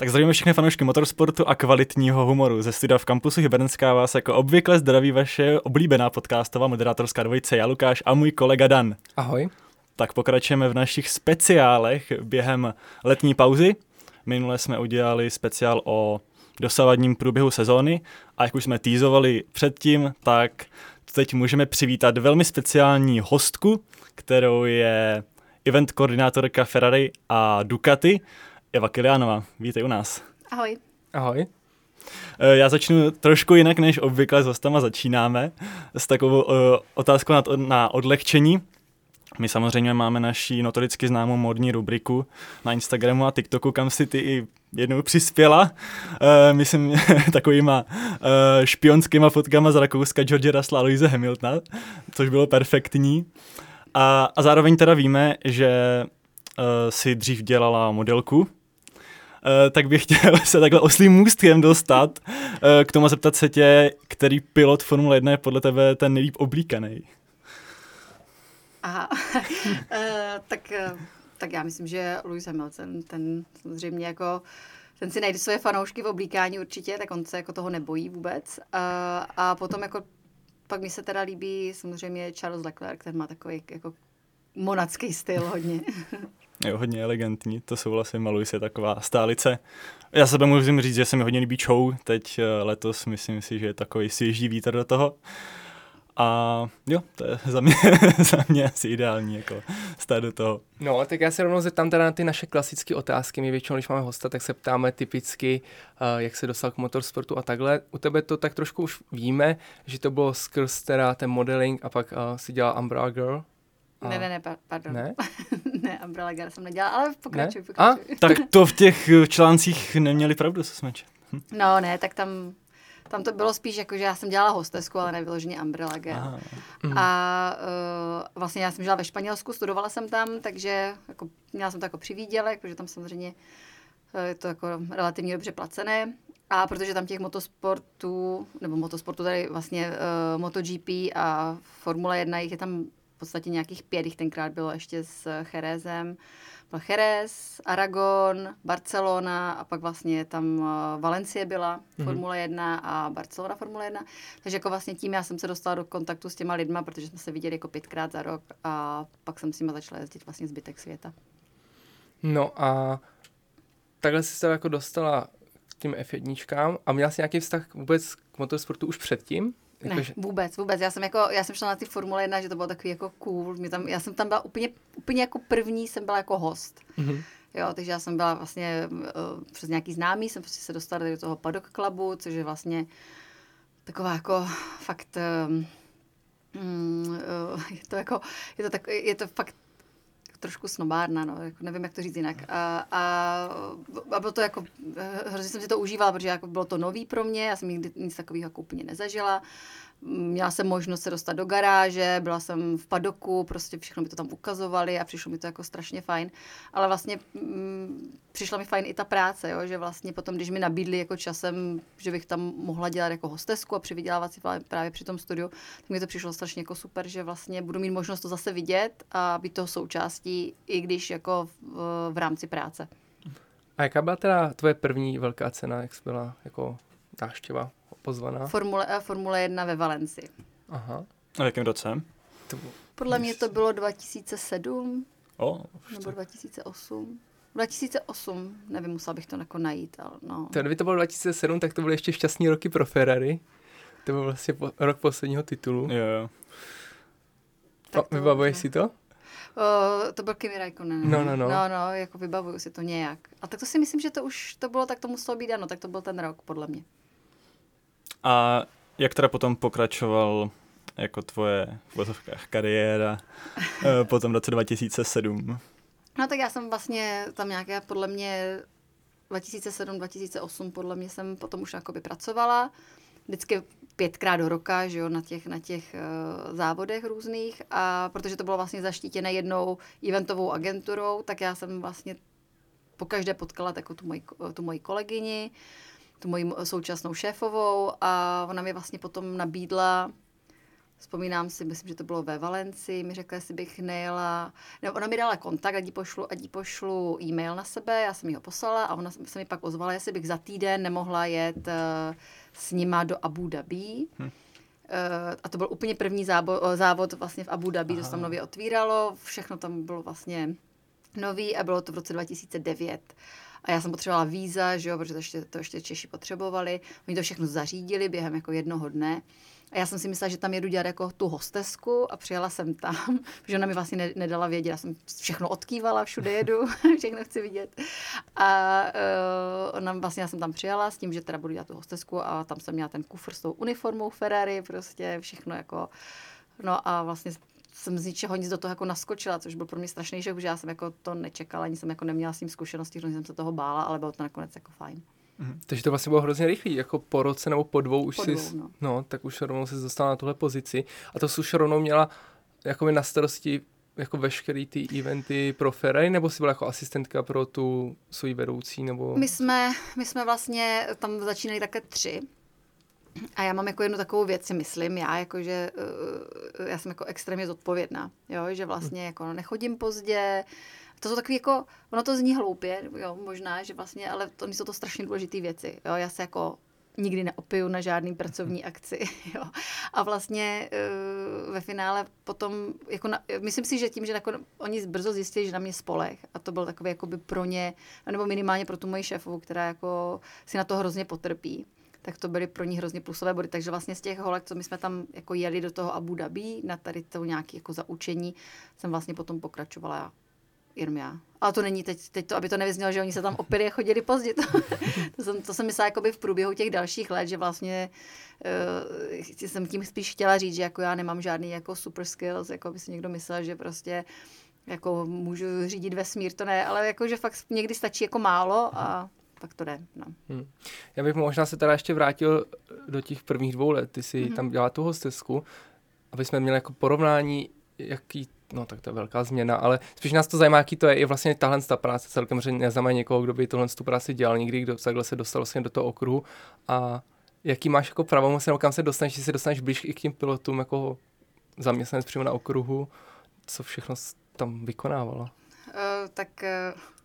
Tak zdravíme všechny fanoušky motorsportu a kvalitního humoru. Ze studia v kampusu Hybernská vás jako obvykle zdraví vaše oblíbená podcastová moderátorská dvojice já Lukáš a můj kolega Dan. Ahoj. Tak pokračujeme v našich speciálech během letní pauzy. Minule jsme udělali speciál o dosavadním průběhu sezóny a jak už jsme týzovali předtím, tak teď můžeme přivítat velmi speciální hostku, kterou je event koordinátorka Ferrari a Ducati, Eva Kilianová. Vítej u nás. Ahoj. Ahoj. Eh, já začnu trošku jinak, než obvykle s hostama začínáme, s takovou uh, otázkou na, na odlehčení. My samozřejmě máme naší notoricky známou modní rubriku na Instagramu a TikToku, kam si ty i jednou přispěla. Uh, myslím takovýma uh, špionskýma fotkama z Rakouska George Russell a Louise Hamiltona, což bylo perfektní. A, a zároveň teda víme, že uh, si dřív dělala modelku, tak bych chtěl se takhle oslým můstkem dostat uh, k tomu zeptat se tě, který pilot Formule 1 je podle tebe ten nejlíp oblíkaný. Aha, uh, tak, tak já myslím, že Lewis Hamilton, ten samozřejmě jako ten si najde svoje fanoušky v oblíkání určitě, tak on se jako toho nebojí vůbec. Uh, a potom jako pak mi se teda líbí samozřejmě Charles Leclerc, ten má takový jako monacký styl hodně. Jo, hodně elegantní, to souhlasím, maluji se taková stálice. Já sebe musím říct, že se mi hodně líbí show, teď eh, letos myslím si, že je takový svěží vítr do toho. A jo, to je za mě, za mě asi ideální, jako stát do toho. No, tak já se rovnou zeptám teda na ty naše klasické otázky. My většinou, když máme hosta, tak se ptáme typicky, uh, jak se dostal k motorsportu a takhle. U tebe to tak trošku už víme, že to bylo skrz teda ten modeling a pak uh, si dělal Umbrella Girl. A... Ne, ne, ne, pardon. Ne? ne, Umbrella Girl jsem nedělala, ale pokračuj, ne? pokračuj. A? tak to v těch článcích neměli pravdu, co jsme hm. No ne, tak tam, tam to bylo spíš jako, že já jsem dělala hostesku, ale nevyloženě Umbrella Girl. Aha. Mhm. A uh, vlastně já jsem žila ve Španělsku, studovala jsem tam, takže jako, měla jsem to jako přivídělek, protože tam samozřejmě uh, je to jako relativně dobře placené. A protože tam těch motosportů, nebo motosportů tady vlastně uh, MotoGP a Formule 1, jich je tam podstatě nějakých pět, jich tenkrát bylo ještě s Cherezem. Byl Jerez, Aragon, Barcelona a pak vlastně tam uh, Valencie byla, mm-hmm. Formule 1 a Barcelona Formule 1. Takže jako vlastně tím já jsem se dostala do kontaktu s těma lidma, protože jsme se viděli jako pětkrát za rok a pak jsem s nimi začala jezdit vlastně zbytek světa. No a takhle jsi se jako dostala k těm F1 a měla jsi nějaký vztah vůbec k motorsportu už předtím? Jako, ne, že... vůbec, vůbec. Já jsem, jako, já jsem šla na ty Formule 1, že to bylo takový jako cool. Mě tam, já jsem tam byla úplně, úplně jako první, jsem byla jako host. Mm-hmm. Jo, takže já jsem byla vlastně uh, přes nějaký známý, jsem prostě se dostala do toho Paddock Clubu, což je vlastně taková jako fakt um, uh, je to jako, je to, tak, je to fakt trošku snobárna, no, jako nevím, jak to říct jinak. A, a, a bylo to jako, hrozně jsem si to užívala, protože jako bylo to nový pro mě, já jsem nikdy nic takového jako úplně nezažila. Měla jsem možnost se dostat do garáže, byla jsem v padoku, prostě všechno mi to tam ukazovali a přišlo mi to jako strašně fajn. Ale vlastně mm, přišla mi fajn i ta práce, jo, že vlastně potom, když mi nabídli jako časem, že bych tam mohla dělat jako hostesku a přivydělávat si právě při tom studiu, tak mi to přišlo strašně jako super, že vlastně budu mít možnost to zase vidět a být toho součástí, i když jako v, v rámci práce. A jaká byla teda tvoje první velká cena, jak byla jako návštěva pozvaná? Formule, Formule 1 ve Valencii. Aha. A v jakém roce? Podle mě to bylo 2007 oh, nebo 2008. 2008, nevím, musela bych to jako najít, ale no. To, kdyby to bylo 2007, tak to byly ještě šťastní roky pro Ferrari. To byl vlastně po, rok posledního titulu. Jo, jo. Vybavuješ si to? Uh, to byl Kimi Raikkonen. No, no, no. No, no, jako vybavuju si to nějak. A tak to si myslím, že to už to bylo, tak to muselo být ano, tak to byl ten rok, podle mě. A jak teda potom pokračoval jako tvoje v kariéra eh, potom v roce 2007? No tak já jsem vlastně tam nějaké, podle mě 2007-2008 podle mě jsem potom už jakoby pracovala. Vždycky pětkrát do roka, že jo, na těch, na těch uh, závodech různých a protože to bylo vlastně zaštítěné jednou eventovou agenturou, tak já jsem vlastně po každé potkala jako tu moji, tu moji kolegyni, tu moji současnou šéfovou a ona mi vlastně potom nabídla Vzpomínám si, myslím, že to bylo ve Valenci, mi řekla, jestli bych nejela, nebo ona mi dala kontakt, ať jí pošlu, ať jí pošlu e-mail na sebe, já jsem jí ho poslala a ona se mi pak ozvala, jestli bych za týden nemohla jet uh, s nima do Abu Dhabi. Hm. Uh, a to byl úplně první zábo, závod vlastně v Abu Dhabi, Aha. to se tam nově otvíralo, všechno tam bylo vlastně nový a bylo to v roce 2009. A já jsem potřebovala víza, že jo, protože to ještě, to ještě Češi potřebovali. Oni to všechno zařídili během jako jednoho dne. A já jsem si myslela, že tam jedu dělat jako tu hostesku a přijela jsem tam, protože ona mi vlastně ne, nedala vědět. Já jsem všechno odkývala, všude jedu, všechno chci vidět. A uh, ona vlastně, já jsem tam přijela s tím, že teda budu dělat tu hostesku a tam jsem měla ten kufr s tou uniformou Ferrari, prostě všechno jako... No a vlastně jsem z ničeho nic do toho jako naskočila, což byl pro mě strašný že já jsem jako to nečekala, ani jsem jako neměla s tím zkušenosti, že jsem se toho bála, ale bylo to nakonec jako fajn. Mm-hmm. Takže to vlastně bylo hrozně rychlý, jako po roce nebo po dvou už po dvou, jsi, no. no. tak už rovnou se dostala na tuhle pozici. A to jsi už rovnou měla jako na starosti jako veškerý ty eventy pro Ferrari, nebo jsi byla jako asistentka pro tu svůj vedoucí, nebo... My jsme, my jsme vlastně tam začínali také tři. A já mám jako jednu takovou věc, si myslím, já jako, že uh, já jsem jako extrémně zodpovědná, jo, že vlastně jako nechodím pozdě, to jsou takové jako, ono to zní hloupě, jo, možná, že vlastně, ale to jsou to strašně důležité věci. Jo. Já se jako nikdy neopiju na žádný pracovní akci. Jo. A vlastně uh, ve finále potom, jako na, myslím si, že tím, že nakon, oni brzo zjistili, že na mě spolech a to byl takový jakoby pro ně, nebo minimálně pro tu moji šéfovu, která jako si na to hrozně potrpí tak to byly pro ní hrozně plusové body. Takže vlastně z těch holek, co my jsme tam jako jeli do toho Abu Dhabi na tady to nějaké jako zaučení, jsem vlastně potom pokračovala jenom já. Ale to není teď, teď to, aby to nevyznělo, že oni se tam opět a chodili pozdě. To, to, jsem, to jsem myslela jakoby v průběhu těch dalších let, že vlastně uh, jsem tím spíš chtěla říct, že jako já nemám žádný jako super skills, jako by si někdo myslel, že prostě jako můžu řídit vesmír, to ne, ale jako, že fakt někdy stačí jako málo a tak to jde. No. Hmm. Já bych možná se teda ještě vrátil do těch prvních dvou let. Ty si hmm. tam dělala tu hostesku, aby jsme měli jako porovnání, jaký no tak to je velká změna, ale spíš nás to zajímá, jaký to je i vlastně tahle ta práce celkem, že neznamená někoho, kdo by tohle tu práci dělal někdy, kdo takhle se dostal vlastně do toho okruhu a jaký máš jako pravomoc, nebo kam se dostaneš, že se dostaneš blíž i k těm pilotům jako zaměstnanec přímo na okruhu, co všechno tam vykonávalo? Uh, tak uh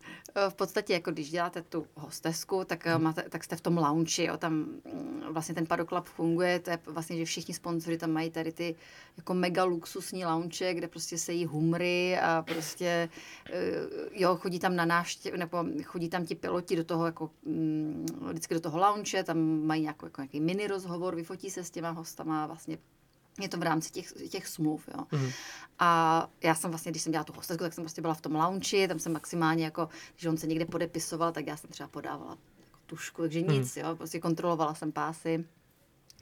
v podstatě, jako když děláte tu hostesku, tak, hmm. máte, tak jste v tom lounge, jo, tam mm, vlastně ten Paddock Club funguje, to je vlastně, že všichni sponzoři tam mají tady ty jako mega luxusní lounge, kde prostě se jí humry a prostě, eh, jo, chodí tam na návštěv, nebo chodí tam ti piloti do toho, jako mm, vždycky do toho lounge, tam mají nějakou, jako nějaký mini rozhovor, vyfotí se s těma hostama, vlastně je to v rámci těch, těch smluv, jo. Mm. A já jsem vlastně, když jsem dělala tu hostesku, tak jsem prostě byla v tom lounge, tam jsem maximálně jako, když on se někde podepisoval, tak já jsem třeba podávala jako tušku, takže mm. nic, jo, prostě kontrolovala jsem pásy.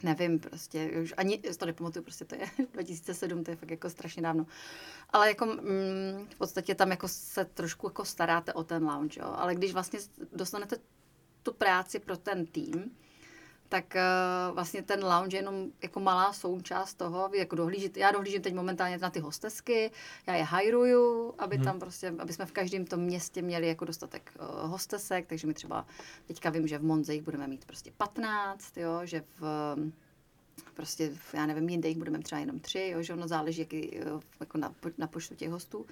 Nevím, prostě, už ani to nepamatuju, prostě to je 2007, to je fakt jako strašně dávno. Ale jako mm, v podstatě tam jako se trošku jako staráte o ten lounge, jo. Ale když vlastně dostanete tu práci pro ten tým, tak uh, vlastně ten lounge je jenom jako malá součást toho, jako dohlížíte, já dohlížím teď momentálně na ty hostesky, já je hajruju, aby hmm. tam prostě, aby jsme v každém tom městě měli jako dostatek uh, hostesek, takže my třeba teďka vím, že v Monze jich budeme mít prostě 15, jo, že v prostě, já nevím, jinde jich budeme třeba jenom tři, jo, že ono záleží jaký, eh, jako na, na počtu těch hostů.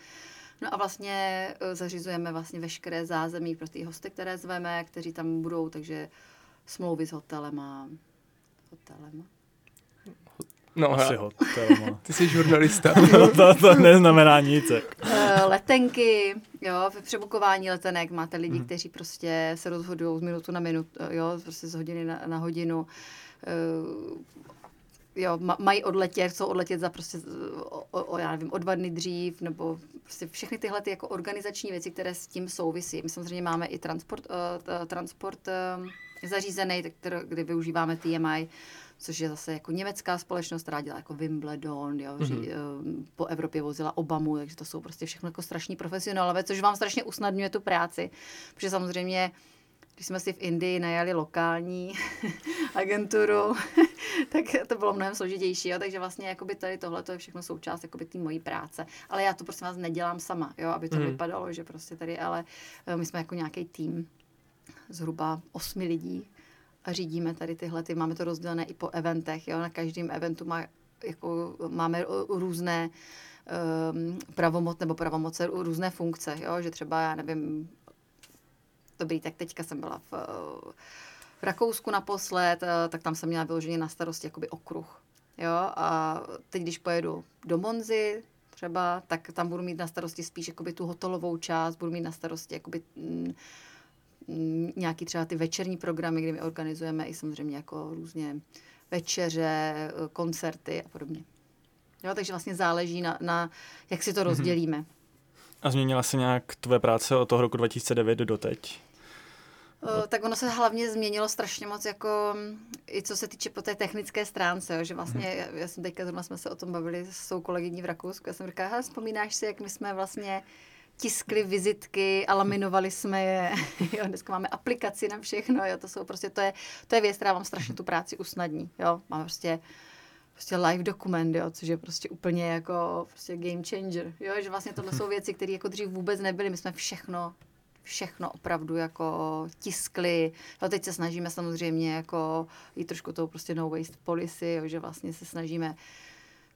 No a vlastně zařizujeme vlastně veškeré zázemí pro ty hosty, které zveme, kteří tam budou, takže smlouvy s hotelem a hotelem. No, Asi hotelem. Ty jsi žurnalista. no, to, to neznamená nic. Uh, letenky, jo, v přebukování letenek máte lidi, hmm. kteří prostě se rozhodují z minutu na minutu, jo, prostě z hodiny na, na hodinu. Uh, jo, mají odletět, chcou odletět za prostě, o, o, já nevím, o dva dny dřív, nebo prostě všechny tyhle ty jako organizační věci, které s tím souvisí. My samozřejmě máme i transport, uh, transport uh, zařízený, kdy využíváme TMI, což je zase jako německá společnost, která dělá jako Wimbledon, jo, mm-hmm. po Evropě vozila Obamu, takže to jsou prostě všechno jako strašní profesionálové, což vám strašně usnadňuje tu práci, protože samozřejmě když jsme si v Indii najali lokální agenturu, tak to bylo mnohem složitější, jo? takže vlastně jakoby tady tohle to je všechno součást jakoby té mojí práce. Ale já to prostě vás nedělám sama, jo? aby to mm. vypadalo, že prostě tady, ale eh, my jsme jako nějaký tým zhruba osmi lidí a řídíme tady tyhle, ty, máme to rozdělené i po eventech, jo, na každém eventu má jako máme různé um, pravomoc nebo pravomoce, různé funkce, jo? že třeba, já nevím, dobrý, tak teďka jsem byla v, v Rakousku naposled, eh, tak tam jsem měla vyloženě na starosti jakoby okruh. Jo? A teď, když pojedu do Monzy, třeba, tak tam budu mít na starosti spíš jakoby tu hotelovou část, budu mít na starosti jakoby, mm, mm, nějaký třeba ty večerní programy, kdy my organizujeme i samozřejmě jako různě večeře, eh, koncerty a podobně. Jo, takže vlastně záleží na, na jak si to mhm. rozdělíme. A změnila se nějak tvoje práce od toho roku 2009 do teď? Uh, tak ono se hlavně změnilo strašně moc, jako i co se týče po té technické stránce, jo, že vlastně, hmm. já, já jsem teďka zrovna jsme se o tom bavili s tou kolegyní v Rakousku, já jsem říkala, vzpomínáš si, jak my jsme vlastně tiskli vizitky a laminovali jsme je. Jo, dneska máme aplikaci na všechno, jo, to jsou prostě, to je, to je věc, která vám strašně tu práci usnadní, jo. Máme prostě prostě live dokument, jo, což je prostě úplně jako prostě game changer, jo, že vlastně tohle jsou věci, které jako dřív vůbec nebyly, my jsme všechno všechno opravdu jako tiskli. No teď se snažíme samozřejmě jako i trošku tou prostě no waste policy, jo, že vlastně se snažíme to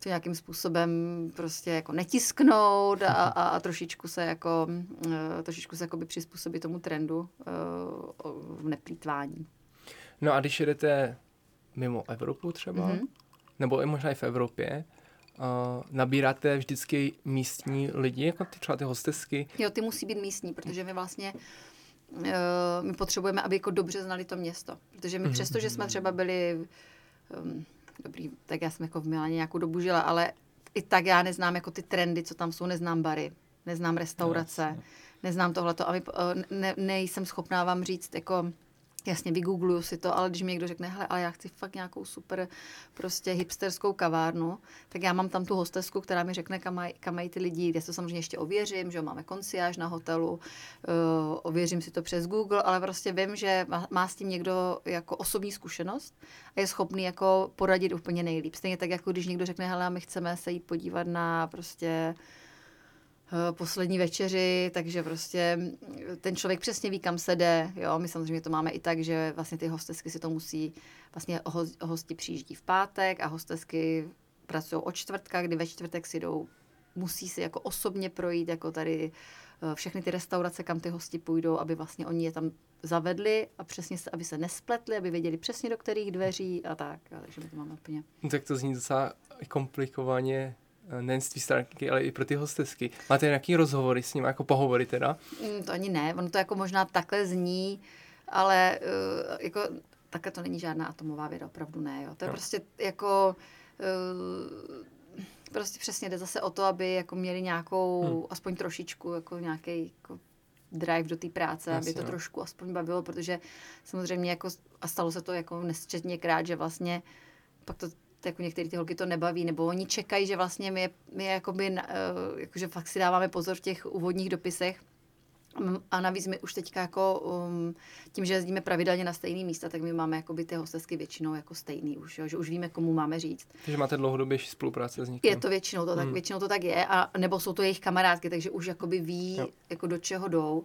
nějakým způsobem prostě jako netisknout a, a, a trošičku se jako uh, trošičku se jako by přizpůsobit tomu trendu uh, v neplýtvání. No a když jedete mimo Evropu třeba, mm-hmm. nebo i možná i v Evropě, uh, nabíráte vždycky místní lidi, jako ty třeba ty hostesky? Jo, ty musí být místní, protože my vlastně uh, my potřebujeme, aby jako dobře znali to město. Protože my mm-hmm. přesto, že jsme třeba byli um, dobrý, tak já jsem jako v Milaně nějakou dobu žila, ale i tak já neznám jako ty trendy, co tam jsou, neznám bary, neznám restaurace, yes. neznám tohleto a my, ne, nejsem schopná vám říct jako Jasně, vygoogluju si to, ale když mi někdo řekne, hele, ale já chci fakt nějakou super prostě hipsterskou kavárnu, tak já mám tam tu hostesku, která mi řekne, kam mají, kam mají ty lidi, já to samozřejmě ještě ověřím, že máme konciáž na hotelu, uh, ověřím si to přes Google, ale prostě vím, že má, má s tím někdo jako osobní zkušenost a je schopný jako poradit úplně nejlíp. Stejně tak, jako když někdo řekne, hele, my chceme se jít podívat na prostě poslední večeři, takže prostě ten člověk přesně ví, kam se jde. Jo, my samozřejmě to máme i tak, že vlastně ty hostesky si to musí, vlastně hosti přijíždí v pátek a hostesky pracují od čtvrtka, kdy ve čtvrtek si jdou, musí si jako osobně projít, jako tady eh, všechny ty restaurace, kam ty hosti půjdou, aby vlastně oni je tam zavedli a přesně se, aby se nespletli, aby věděli přesně do kterých dveří a tak. Takže my to máme úplně. Tak to zní docela komplikovaně Eh, nejen z té stránky, ale i pro ty hostesky. Máte nějaký rozhovory s nimi, jako pohovory teda? Mm, to ani ne, ono to jako možná takhle zní, ale uh, jako takhle to není žádná atomová věda, opravdu ne. Jo. To je no. prostě jako uh, prostě přesně jde zase o to, aby jako měli nějakou, hmm. aspoň trošičku, jako nějaký jako drive do té práce, Jasně, aby to no. trošku aspoň bavilo, protože samozřejmě jako, a stalo se to jako nesčetněkrát, že vlastně pak to jako některé ty holky to nebaví, nebo oni čekají, že vlastně my, my jakoby, uh, jakože fakt si dáváme pozor v těch úvodních dopisech, mm, a navíc my už teďka jako um, tím, že jezdíme pravidelně na stejný místa, tak my máme jakoby ty hostesky většinou jako stejný už, jo, že už víme, komu máme říct. Takže máte dlouhodobější spolupráce s někým? Je to většinou to tak, hmm. většinou to tak je, a nebo jsou to jejich kamarádky, takže už jakoby ví, jo. jako do čeho jdou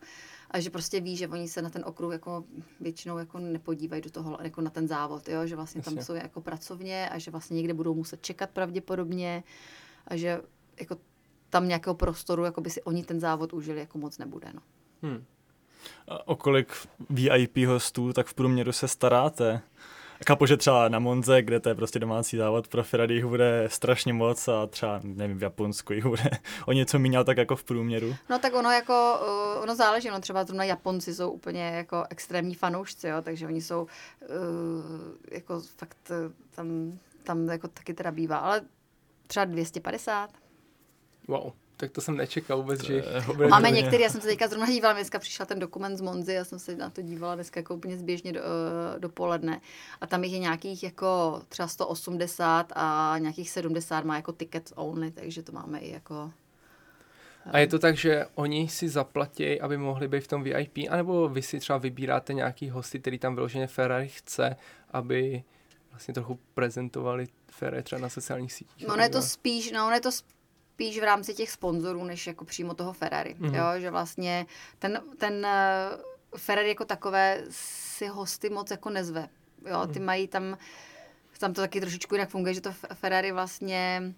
a že prostě ví, že oni se na ten okruh jako většinou jako nepodívají do toho, jako na ten závod, jo? že vlastně Jasně. tam jsou jako pracovně a že vlastně někde budou muset čekat pravděpodobně a že jako tam nějakého prostoru, jako by si oni ten závod užili, jako moc nebude. No. Hmm. A o kolik VIP hostů tak v průměru se staráte? Chápu, že třeba na Monze, kde to je prostě domácí závod pro Ferrari, jich bude strašně moc a třeba, nevím, v Japonsku jich bude o něco méně, tak jako v průměru. No tak ono jako, uh, ono záleží, no třeba zrovna Japonci jsou úplně jako extrémní fanoušci, jo, takže oni jsou uh, jako fakt uh, tam, tam jako taky teda bývá, ale třeba 250. Wow tak to jsem nečekal vůbec, že Máme některý, já jsem se teďka zrovna dívala, dneska přišel ten dokument z Monzy, já jsem se na to dívala dneska jako úplně zběžně do, eh, dopoledne. A tam jich je nějakých jako třeba 180 a nějakých 70 má jako ticket only, takže to máme i jako a je to tak, že oni si zaplatí, aby mohli být v tom VIP, anebo vy si třeba vybíráte nějaký hosty, který tam vyloženě Ferrari chce, aby vlastně trochu prezentovali Ferrari třeba na sociálních sítích? No, ono je to spíš, no, ono je to spíš spíš v rámci těch sponzorů, než jako přímo toho Ferrari. Mm-hmm. Jo, že vlastně ten, ten uh, Ferrari jako takové si hosty moc jako nezve. Jo, ty mm. mají tam tam to taky trošičku jinak funguje, že to Ferrari vlastně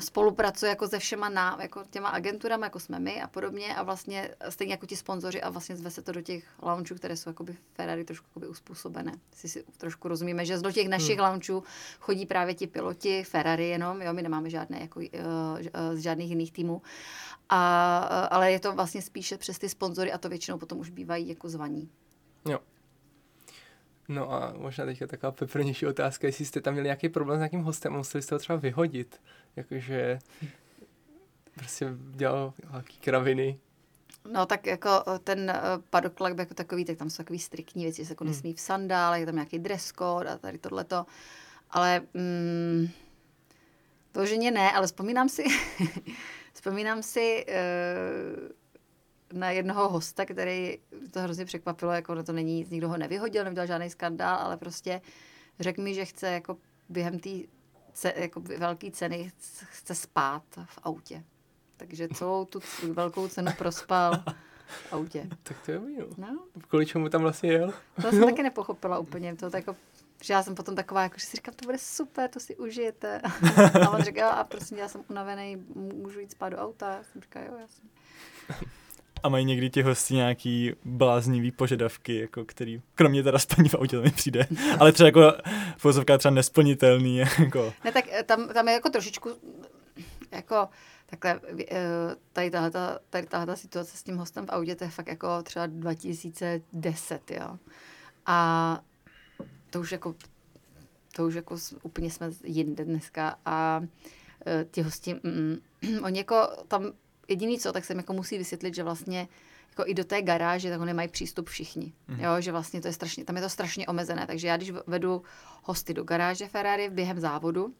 spolupracuje jako se všema ná, jako těma agenturama, jako jsme my a podobně a vlastně stejně jako ti sponzoři a vlastně zve se to do těch loungeů, které jsou jakoby Ferrari trošku jakoby uspůsobené. Si, si trošku rozumíme, že do těch našich hmm. loungeů chodí právě ti piloti Ferrari jenom, jo, my nemáme žádné jako uh, z žádných jiných týmů, a, ale je to vlastně spíše přes ty sponzory a to většinou potom už bývají jako zvaní. No a možná teďka taková peprnější otázka, jestli jste tam měli nějaký problém s nějakým hostem, museli jste ho třeba vyhodit, jakože prostě dělal nějaký kraviny. No tak jako ten uh, paddock club jako takový, tak tam jsou takový striktní věci, se jako hmm. nesmí v sandálech, je tam nějaký dress code a tady tohleto. Ale mm, ně ne, ale vzpomínám si, vzpomínám si uh, na jednoho hosta, který to hrozně překvapilo, jako to není, nikdo ho nevyhodil, nedělal žádný skandál, ale prostě řekl mi, že chce jako během té ce, jako velké ceny chce spát v autě. Takže celou tu velkou cenu prospal v autě. Tak to je no. no. Kvůli čemu tam vlastně jel? To jsem taky nepochopila úplně. To jako, že já jsem potom taková, jako, že si říkám, to bude super, to si užijete. A on říkal, a prosím, já jsem unavený, můžu jít spát do auta. Já jsem říkala, jo, jasně. A mají někdy ti hosti nějaký bláznivý požadavky, jako který, kromě teda spaní v autě, to mi přijde, ale třeba jako pozovka třeba nesplnitelný. Jako. Ne, tak eh, tam, tam je jako trošičku, jako takhle, eh, tady tahle, tady tahle situace s tím hostem v autě, to je fakt jako třeba 2010, jo. A to už jako, to už jako úplně jsme jinde dneska a eh, ti hosti, mm, mm oni jako tam jediný co, tak jsem jako musí vysvětlit, že vlastně jako i do té garáže, tak nemají přístup všichni. Mm. Jo, že vlastně to je strašně, tam je to strašně omezené. Takže já, když vedu hosty do garáže Ferrari během závodu,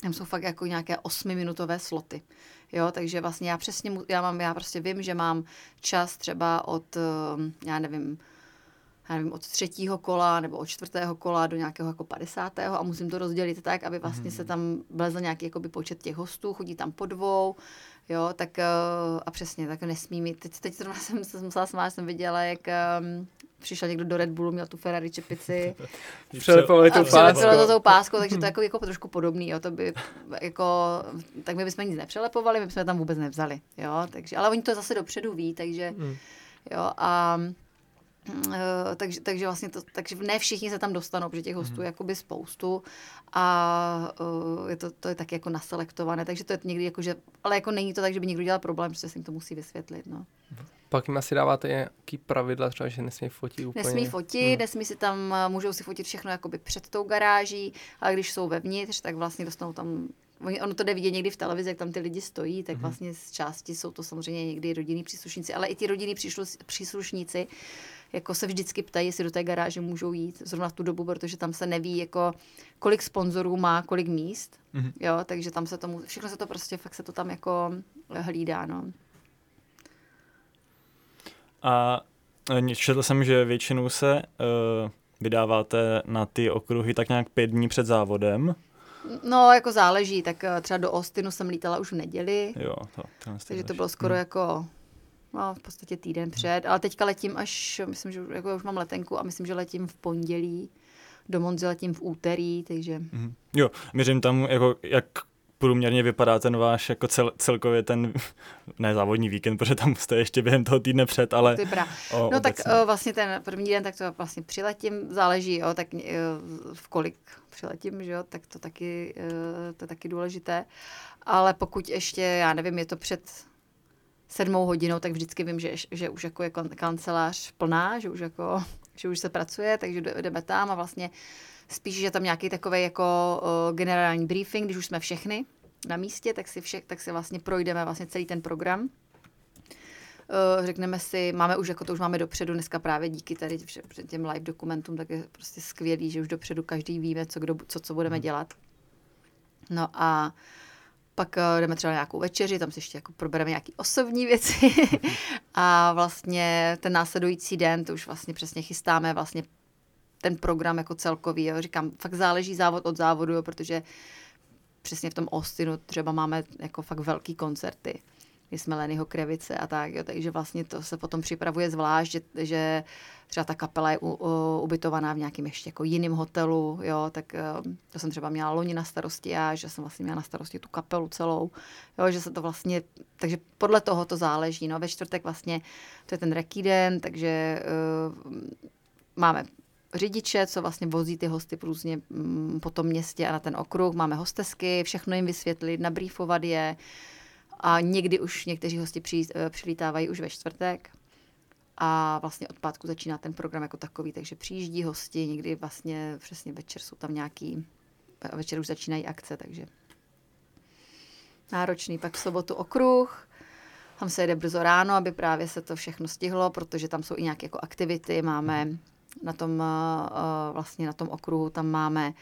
tam jsou fakt jako nějaké osmiminutové sloty. Jo, takže vlastně já přesně, já mám, já prostě vím, že mám čas třeba od, ehm, já nevím, já nevím, od třetího kola nebo od čtvrtého kola do nějakého jako padesátého a musím to rozdělit tak, aby vlastně mm. se tam vlezl nějaký jakoby, počet těch hostů, chodí tam po dvou, Jo, tak eh, a přesně, tak nesmí mít. Teď, teď zrovna jsem se musela smát, jsem viděla, jak um, přišel někdo do Red Bullu, měl tu Ferrari čepici. Přelepovali tou páskou. to tou páskou, takže to je jako, jako trošku podobný, jo, to by jako, tak my bychom nic nepřelepovali, my bychom tam vůbec nevzali, jo, takže, ale oni to zase dopředu ví, takže, mm. jo, a takže, takže vlastně to, takže ne všichni se tam dostanou, protože těch hostů mm. je jakoby spoustu a uh, je to, to je taky jako naselektované, takže to je někdy jako, že, ale jako není to tak, že by někdo dělal problém, protože se jim to musí vysvětlit, no. Pak jim asi dáváte nějaký pravidla, třeba, že nesmí fotit úplně. Nesmí fotit, hmm. nesmí si tam, eh, můžou si fotit všechno jakoby před tou garáží, ale když jsou vevnitř, tak vlastně dostanou tam ono to jde vidět někdy v televizi, jak tam ty lidi stojí, tak mhm. vlastně z části jsou to samozřejmě někdy rodinní příslušníci, ale i ty rodinní příslušníci jako se vždycky ptají, jestli do té garáže můžou jít zrovna v tu dobu, protože tam se neví, jako kolik sponzorů má, kolik míst, mm-hmm. jo, takže tam se tomu, všechno se to prostě, fakt se to tam jako hlídá, no. A e, četl jsem, že většinou se uh, vydáváte na ty okruhy tak nějak pět dní před závodem. No, jako záleží, tak e, třeba do Austinu jsem lítala už v neděli. Jo, to, takže to bylo skoro hmm. jako no, v podstatě týden před, ale teďka letím až, myslím, že jako už mám letenku a myslím, že letím v pondělí, do Monzy letím v úterý, takže... Mm-hmm. Jo, měřím tam, jako, jak průměrně vypadá ten váš jako cel, celkově ten, ne závodní víkend, protože tam jste ještě během toho týdne před, ale... Vypadá. O, no obecně. tak o, vlastně ten první den, tak to vlastně přiletím, záleží, jo, tak o, v kolik přiletím, že jo, tak to taky, o, to je taky důležité. Ale pokud ještě, já nevím, je to před sedmou hodinou, tak vždycky vím, že, že už jako je kancelář plná, že už, jako, že už se pracuje, takže jdeme tam a vlastně spíš, že tam nějaký takový jako generální briefing, když už jsme všechny na místě, tak si, vše, tak si vlastně projdeme vlastně celý ten program. Řekneme si, máme už, jako to už máme dopředu, dneska právě díky tady před těm live dokumentům, tak je prostě skvělý, že už dopředu každý víme, co, kdo, co, co budeme hmm. dělat. No a pak uh, jdeme třeba na nějakou večeři, tam si ještě jako probereme nějaké osobní věci a vlastně ten následující den, to už vlastně přesně chystáme vlastně ten program jako celkový, jo. říkám, fakt záleží závod od závodu, jo, protože přesně v tom Austinu třeba máme jako fakt velký koncerty. Jsme Lenyho Krevice a tak, jo, takže vlastně to se potom připravuje zvlášť, že, že třeba ta kapela je u, u, ubytovaná v nějakém ještě jako jiném hotelu, jo, tak um, to jsem třeba měla loni na starosti já, že jsem vlastně měla na starosti tu kapelu celou, jo, že se to vlastně, takže podle toho to záleží, no, ve čtvrtek vlastně to je ten rekýden, takže uh, máme řidiče, co vlastně vozí ty hosty různě mm, po tom městě a na ten okruh. Máme hostesky, všechno jim vysvětlit, nabrýfovat je. A někdy už někteří hosti při, eh, přilítávají už ve čtvrtek. A vlastně od pátku začíná ten program jako takový, takže přijíždí hosti, někdy vlastně přesně večer jsou tam nějaký, večer už začínají akce, takže náročný. Pak v sobotu okruh, tam se jede brzo ráno, aby právě se to všechno stihlo, protože tam jsou i nějaké jako aktivity, máme na tom, eh, eh, vlastně na tom okruhu tam máme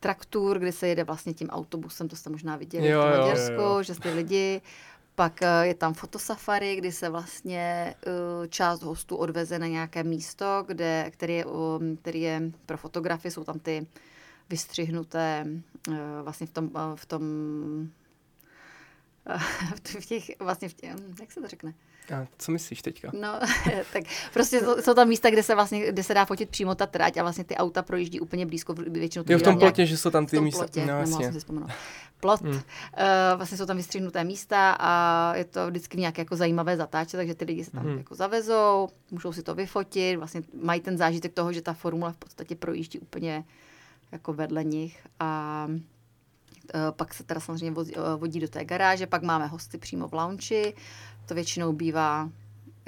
traktur, kde se jede vlastně tím autobusem, to jste možná viděli jo, v Maďarsku, že jste lidi. Pak eh, je tam fotosafari, kdy se vlastně část hostů odveze na nějaké místo, kde, který, je, který je pro fotografy, jsou tam ty vystřihnuté vlastně v tom, v tom v těch, vlastně v těch, jak se to řekne? A co myslíš teďka? No, tak prostě jsou tam místa, kde se vlastně, kde se dá fotit přímo ta trať a vlastně ty auta projíždí úplně blízko, většinou Jo, v tom plotě, nějak, že jsou tam ty místa. Plotě, no, vlastně. si Plot, hmm. uh, vlastně jsou tam vystřihnuté místa a je to vždycky v nějaké jako zajímavé zatáče, takže ty lidi se tam hmm. jako zavezou, můžou si to vyfotit, vlastně mají ten zážitek toho, že ta formule v podstatě projíždí úplně jako vedle nich a pak se teda samozřejmě vodí, uh, vodí do té garáže, pak máme hosty přímo v lounge, to většinou bývá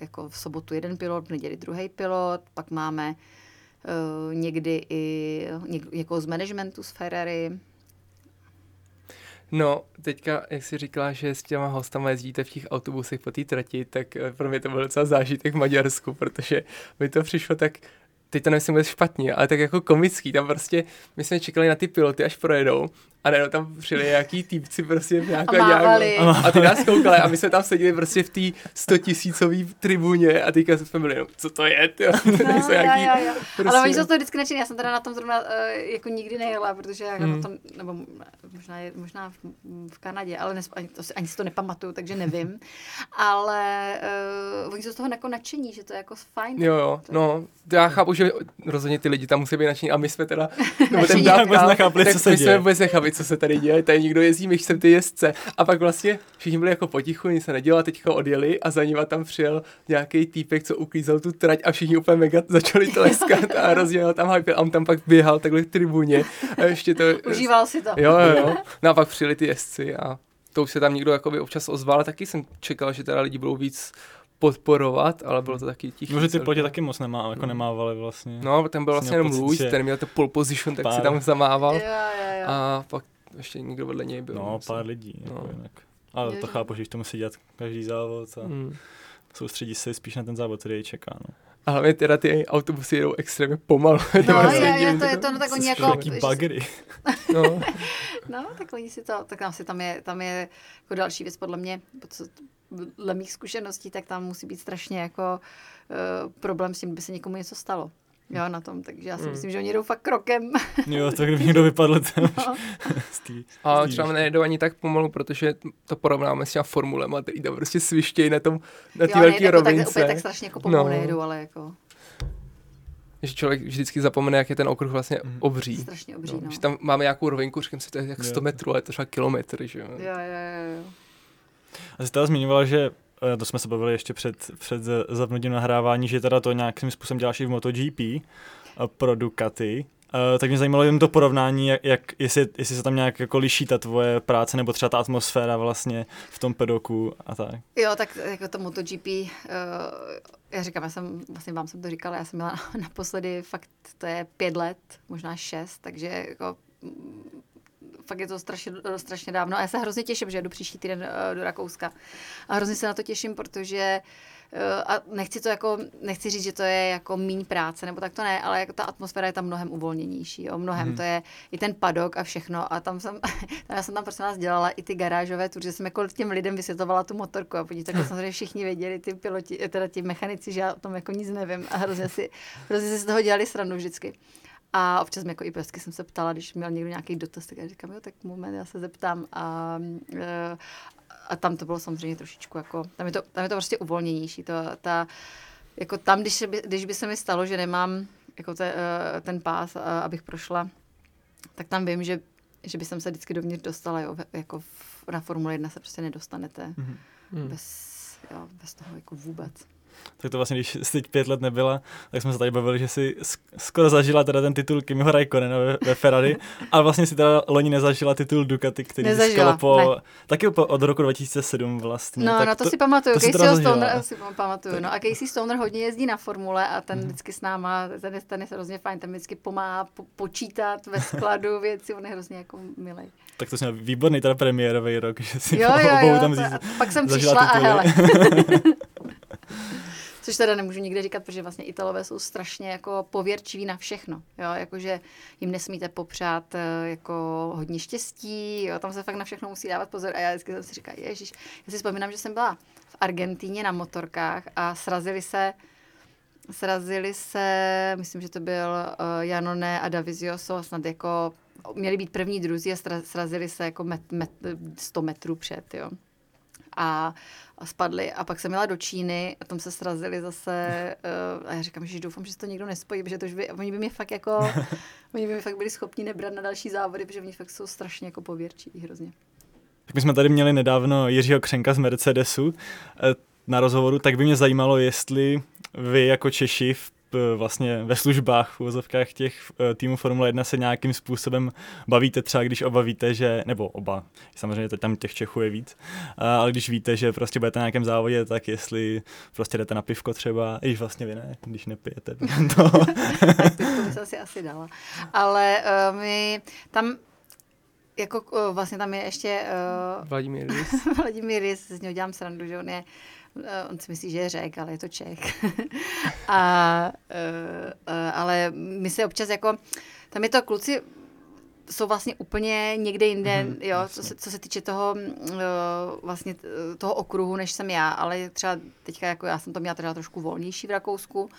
jako v sobotu jeden pilot, v neděli druhý pilot, pak máme uh, někdy i něk, někoho z managementu z Ferrari. No, teďka, jak jsi říkala, že s těma hostama jezdíte v těch autobusech po té trati, tak eh, pro mě to byl docela zážitek v Maďarsku, protože mi to přišlo tak teď to nemyslím špatně, ale tak jako komický, tam prostě, my jsme čekali na ty piloty, až projedou a ne, tam přijeli nějaký týpci prostě v nějaká nějakou, a ty nás koukali a my jsme tam seděli prostě v té 100 tisícový tribuně a teďka jsme byli, no, co to je, ty, no, nějaký, jo, jo. Prostě... Ale oni jsou to vždycky nadšení, já jsem teda na tom zrovna uh, jako nikdy nejela, protože já hmm. na tom, nebo možná, je, možná v, v Kanadě, ale nes, ani, to, ani si to nepamatuju, takže nevím, ale uh, oni jsou z toho jako nadšení, že to je jako fajn. Jo, jo, to no, já chápu, že rozhodně ty lidi tam musí být nadšení a my jsme teda, nebo ten dávka, co se my jsme vůbec nechápali, co se tady děje, tady někdo jezdí, my jsem ty jezdce. A pak vlastně všichni byli jako potichu, nic se nedělo a teďka odjeli a za nima tam přijel nějaký týpek, co uklízel tu trať a všichni úplně mega začali tleskat a rozdělal tam hype a on tam pak běhal takhle v tribuně a ještě to... Užíval si to. Jo, jo, jo. No a pak přijeli ty jezdci a to už se tam někdo jakoby občas ozval, taky jsem čekal, že teda lidi budou víc podporovat, ale bylo to taky tiché. Může ty plotě taky moc nemá, jako nemávali vlastně. No, ten byl vlastně jenom Luis, ten měl to pole position, tak pár. si tam zamával. Jo, jo, jo. A pak ještě někdo vedle něj byl. No, pár lidí. No. Jako jinak. Ale to chápu, že to musí dělat každý závod a hmm. soustředí se spíš na ten závod, který jej čeká. No. A hlavně teda ty autobusy jedou extrémně pomalu. No, to je, je, to je to, no tak oni jako... Jaký buggery. no. no, tak oni si to, tak asi tam je, tam je jako další věc podle mě, co, dle mých zkušeností, tak tam musí být strašně jako uh, problém s tím, by se někomu něco stalo. Jo, na tom, takže já si mm. myslím, že oni jdou fakt krokem. jo, tak kdyby někdo vypadl ten no. A třeba nejdou ani tak pomalu, protože to porovnáme s těma formulema, který tam prostě svištějí na tom, na té velké rovince. Tak, úplně tak strašně jako pomalu no. nejdou, ale jako že člověk vždycky zapomene, jak je ten okruh vlastně mm. obří. Strašně obří, no. no. Že tam máme nějakou rovinku, říkám si, to je jak 100 metrů, ale je to třeba kilometr, že jo. Jo, jo, jo. A jsi teda zmiňovala, že eh, to jsme se bavili ještě před, před zavnutím nahrávání, že teda to nějakým způsobem děláš i v MotoGP eh, pro Ducati. Uh, tak mě zajímalo jen to porovnání, jak, jak jestli, jestli se tam nějak jako liší ta tvoje práce, nebo třeba ta atmosféra vlastně v tom pedoku a tak. Jo, tak jako to MotoGP, uh, já říkám, já jsem, vlastně vám jsem to říkala, já jsem měla naposledy fakt, to je pět let, možná šest, takže jako fakt je to strašně, strašně dávno a já se hrozně těším, že jdu příští týden uh, do Rakouska. A hrozně se na to těším, protože uh, a nechci to jako, nechci říct, že to je jako míň práce, nebo tak to ne, ale jako ta atmosféra je tam mnohem uvolněnější, jo, mnohem, hmm. to je i ten padok a všechno a tam jsem, já jsem tam prostě nás dělala i ty garážové tury, že jsem jako těm lidem vysvětlovala tu motorku a podívejte, tak samozřejmě všichni věděli, ty piloti, teda ti mechanici, že já o tom jako nic nevím a hrozně si, hrozně si z toho dělali srandu vždycky. A občas mi jako i pesky jsem se ptala, když měl někdo nějaký dotaz, tak já říkám, jo, tak moment, já se zeptám. A, eh, a tam to bylo samozřejmě trošičku jako, tam je to, tam je to prostě uvolněnější. To, ta, jako tam, když, by, když by se mi stalo, že nemám jako te, eh, ten pás, abych prošla, tak tam vím, že, že by jsem se vždycky dovnitř dostala, jo, jako v, na Formule 1 se prostě nedostanete mm-hmm. bez, jo, bez toho jako vůbec tak to vlastně, když jsi teď pět let nebyla, tak jsme se tady bavili, že si skoro zažila teda ten titul Kimiho Raikkonena ve, ve Ferrari, a vlastně si teda loni nezažila titul Ducati, který získala po, ne. taky po, od roku 2007 vlastně. No, tak no to, to si pamatuju, to Caseyho Stoner si pamatuju, no a Casey Stoner hodně jezdí na formule a ten hmm. vždycky s náma, ten je, ten je hrozně fajn, ten vždycky pomáhá po, počítat ve skladu věci, on je hrozně jako milý. Tak to měl výborný teda premiérový rok, že si jo, jo, jo, tam to, pak jsem přišla a hele. Což teda nemůžu nikde říkat, protože vlastně Italové jsou strašně jako pověrčiví na všechno. Jo? Jakože jim nesmíte popřát eh, jako hodně štěstí, jo? tam se fakt na všechno musí dávat pozor. A já vždycky jsem si říkala, ježiš, já si vzpomínám, že jsem byla v Argentíně na motorkách a srazili se srazili se, myslím, že to byl uh, Janone a Davizioso, snad jako měli být první druzí a srazili se jako met, met, 100 metrů před, jo a, a spadli. A pak jsem měla do Číny a tam se srazili zase uh, a já říkám, že doufám, že se to někdo nespojí, protože to už by, oni by mě fakt jako, oni by mě fakt byli schopni nebrat na další závody, protože oni fakt jsou strašně jako pověrčiví hrozně. Tak my jsme tady měli nedávno Jiřího Křenka z Mercedesu eh, na rozhovoru, tak by mě zajímalo, jestli vy jako Češi v vlastně ve službách, v uvozovkách těch e, týmů Formule 1 se nějakým způsobem bavíte třeba, když oba víte, že, nebo oba, samozřejmě tam těch Čechů je víc, ale když víte, že prostě budete na nějakém závodě, tak jestli prostě jdete na pivko třeba, i vlastně vy ne, když nepijete. To. tak by se asi asi dala. Ale uh, my tam jako uh, vlastně tam je ještě uh, Vladimír Rys. Vladimír Rys, z něho dělám srandu, že on je Eh, on si myslí, že je řek, ale je to Čech. a, uh, uh, ale my se občas jako, tam je to kluci, jsou vlastně úplně někde jinde, mm-hmm, jo, co se, co se týče toho uh, vlastně toho okruhu, než jsem já, ale třeba teďka jako já jsem to měla teda trošku volnější v Rakousku,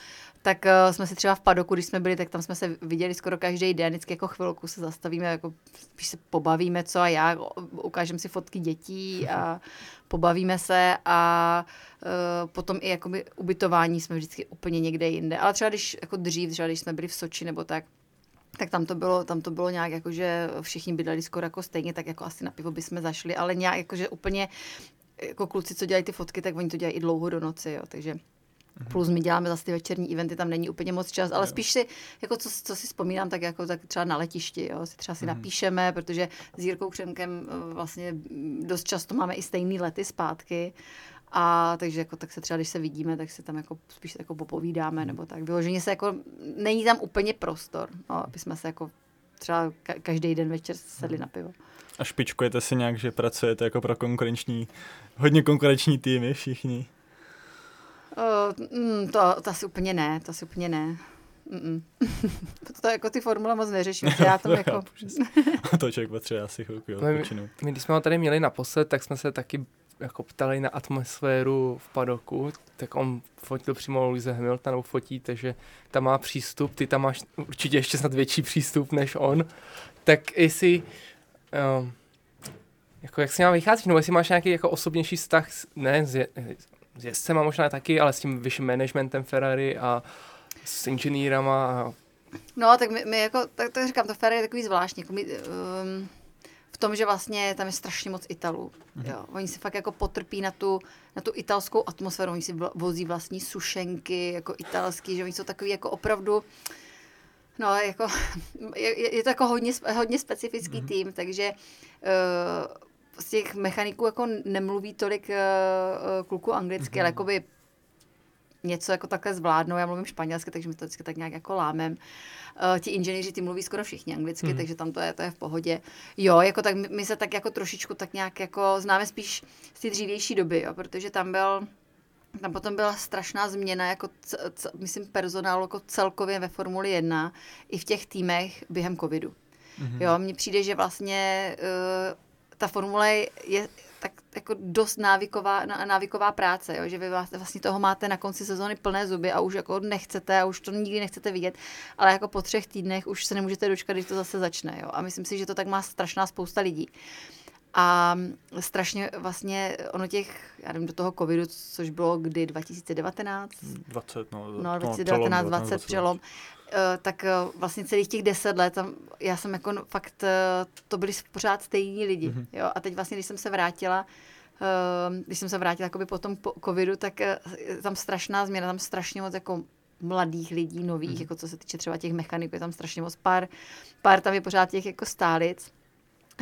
tak uh, jsme si třeba v Padoku, když jsme byli, tak tam jsme se viděli skoro každý den, vždycky jako chvilku se zastavíme, jako spíš se pobavíme co a já, ukážem si fotky dětí a pobavíme se a uh, potom i jakoby ubytování jsme vždycky úplně někde jinde. Ale třeba když jako dřív, třeba když jsme byli v Soči nebo tak, tak tam to bylo, tam to bylo nějak jako, že všichni bydleli skoro jako stejně, tak jako asi na pivo bychom zašli, ale nějak jako, že úplně jako kluci, co dělají ty fotky, tak oni to dělají i dlouho do noci, jo, takže. Plus my děláme zase ty večerní eventy, tam není úplně moc čas, ale jo. spíš si, jako co, co si vzpomínám, tak jako tak třeba na letišti, jo, si třeba si mm-hmm. napíšeme, protože s Jirkou Křemkem eh, vlastně dost často máme i stejný lety zpátky a takže jako, tak se třeba, když se vidíme, tak se tam jako spíš jako popovídáme, nebo tak. Vyloženě se jako, není tam úplně prostor, no, aby jsme se jako třeba ka- každý den večer sedli hmm. na pivo. A špičkujete si nějak, že pracujete jako pro konkurenční, hodně konkurenční týmy všichni? Uh, mm, to, to asi úplně ne, to asi úplně ne. To, to jako ty formule moc neřeším, že já tam jako... to člověk potřebuje asi chvilku, jo, my, my, když jsme ho tady měli naposled, tak jsme se taky jako ptali na atmosféru v padoku, tak on fotil přímo Luise Hamilton, nebo fotí, takže tam má přístup, ty tam máš určitě ještě snad větší přístup než on, tak jestli, um, jako jak si má vycházet, nebo jestli máš nějaký jako osobnější vztah, ne s, s jezdcem a možná taky, ale s tím vyšším managementem Ferrari a s inženýrama a No, tak my, my jako, tak, tak říkám, to Ferrari je takový zvláštní, jako my, um, tom, že vlastně tam je strašně moc Italů. Mm-hmm. Jo. Oni si fakt jako potrpí na tu, na tu italskou atmosféru, oni si vozí vlastní sušenky, jako italský, že oni jsou takový jako opravdu, no jako, je, je to jako hodně, hodně specifický mm-hmm. tým, takže uh, z těch mechaniků jako nemluví tolik uh, kluků anglicky, mm-hmm. ale jakoby něco jako takhle zvládnou. Já mluvím španělsky, takže mi to vždycky tak nějak jako lámem. Uh, ti inženýři, ty mluví skoro všichni anglicky, hmm. takže tam to je, to je v pohodě. Jo, jako tak my se tak jako trošičku tak nějak jako známe spíš z té dřívější doby, jo, protože tam byl tam potom byla strašná změna, jako c- c- myslím, personálu jako celkově ve Formuli 1 i v těch týmech během covidu. Mm-hmm. Jo, mně přijde, že vlastně uh, ta formule je tak jako dost návyková, návyková práce, jo? že vy vlastně toho máte na konci sezóny plné zuby a už jako nechcete a už to nikdy nechcete vidět, ale jako po třech týdnech už se nemůžete dočkat, když to zase začne. Jo? A myslím si, že to tak má strašná spousta lidí. A strašně vlastně ono těch, já nevím, do toho covidu, což bylo kdy 2019? 20, no. No, 2019, 20 přelom. Eh, tak eh, vlastně celých těch deset let, tam, já jsem jako no, fakt, eh, to byli pořád stejní lidi. Mm-hmm. Jo? A teď vlastně, když jsem se vrátila, když jsem se vrátila jakoby po tom covidu, tak tam strašná změna, tam strašně moc jako mladých lidí, nových, mm. jako co se týče třeba těch mechaniků, je tam strašně moc pár, pár tam je pořád těch jako stálic.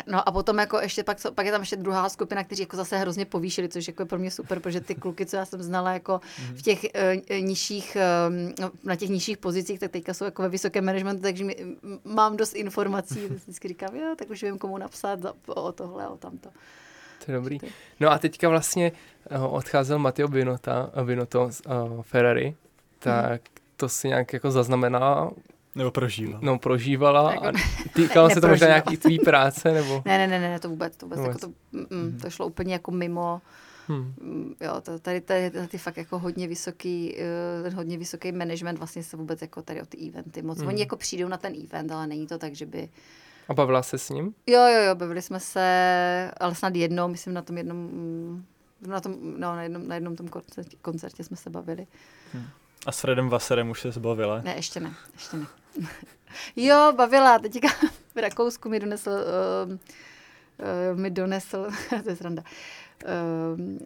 No a potom jako ještě pak, pak je tam ještě druhá skupina, kteří jako zase hrozně povýšili, což jako je pro mě super, protože ty kluky, co já jsem znala jako v těch uh, nižších, uh, na těch nižších pozicích, tak teďka jsou jako ve vysokém managementu, takže mi, mám dost informací, vždycky říkám, jo, tak už vím, komu napsat za, o tohle, o tamto. To je dobrý. No a teďka vlastně uh, odcházel Matteo Binota, Binotto z uh, Ferrari, tak hmm. to si nějak jako zaznamená nebo prožívala. No, prožívala a týkalo se to možná nějaký tvý práce, nebo? Ne, ne, ne, ne, to vůbec, to vůbec, vůbec. Jako to, mm, mm, to šlo úplně jako mimo, Hmm. Mm, jo, to, tady, tady, tady ty fakt jako hodně vysoký, uh, hodně vysoký management vlastně se vůbec jako tady o ty eventy moc. Hmm. Oni jako přijdou na ten event, ale není to tak, že by... A bavila se s ním? Jo, jo, jo, bavili jsme se, ale snad jednou, myslím na tom jednom, na tom, no, na jednom, na jednom tom koncertě, koncertě jsme se bavili. Hmm. A s Fredem Vaserem už se zbavila? Ne, ještě ne, ještě ne. jo, bavila, teďka v Rakousku mi donesl, uh, uh, mi donesl, to je sranda,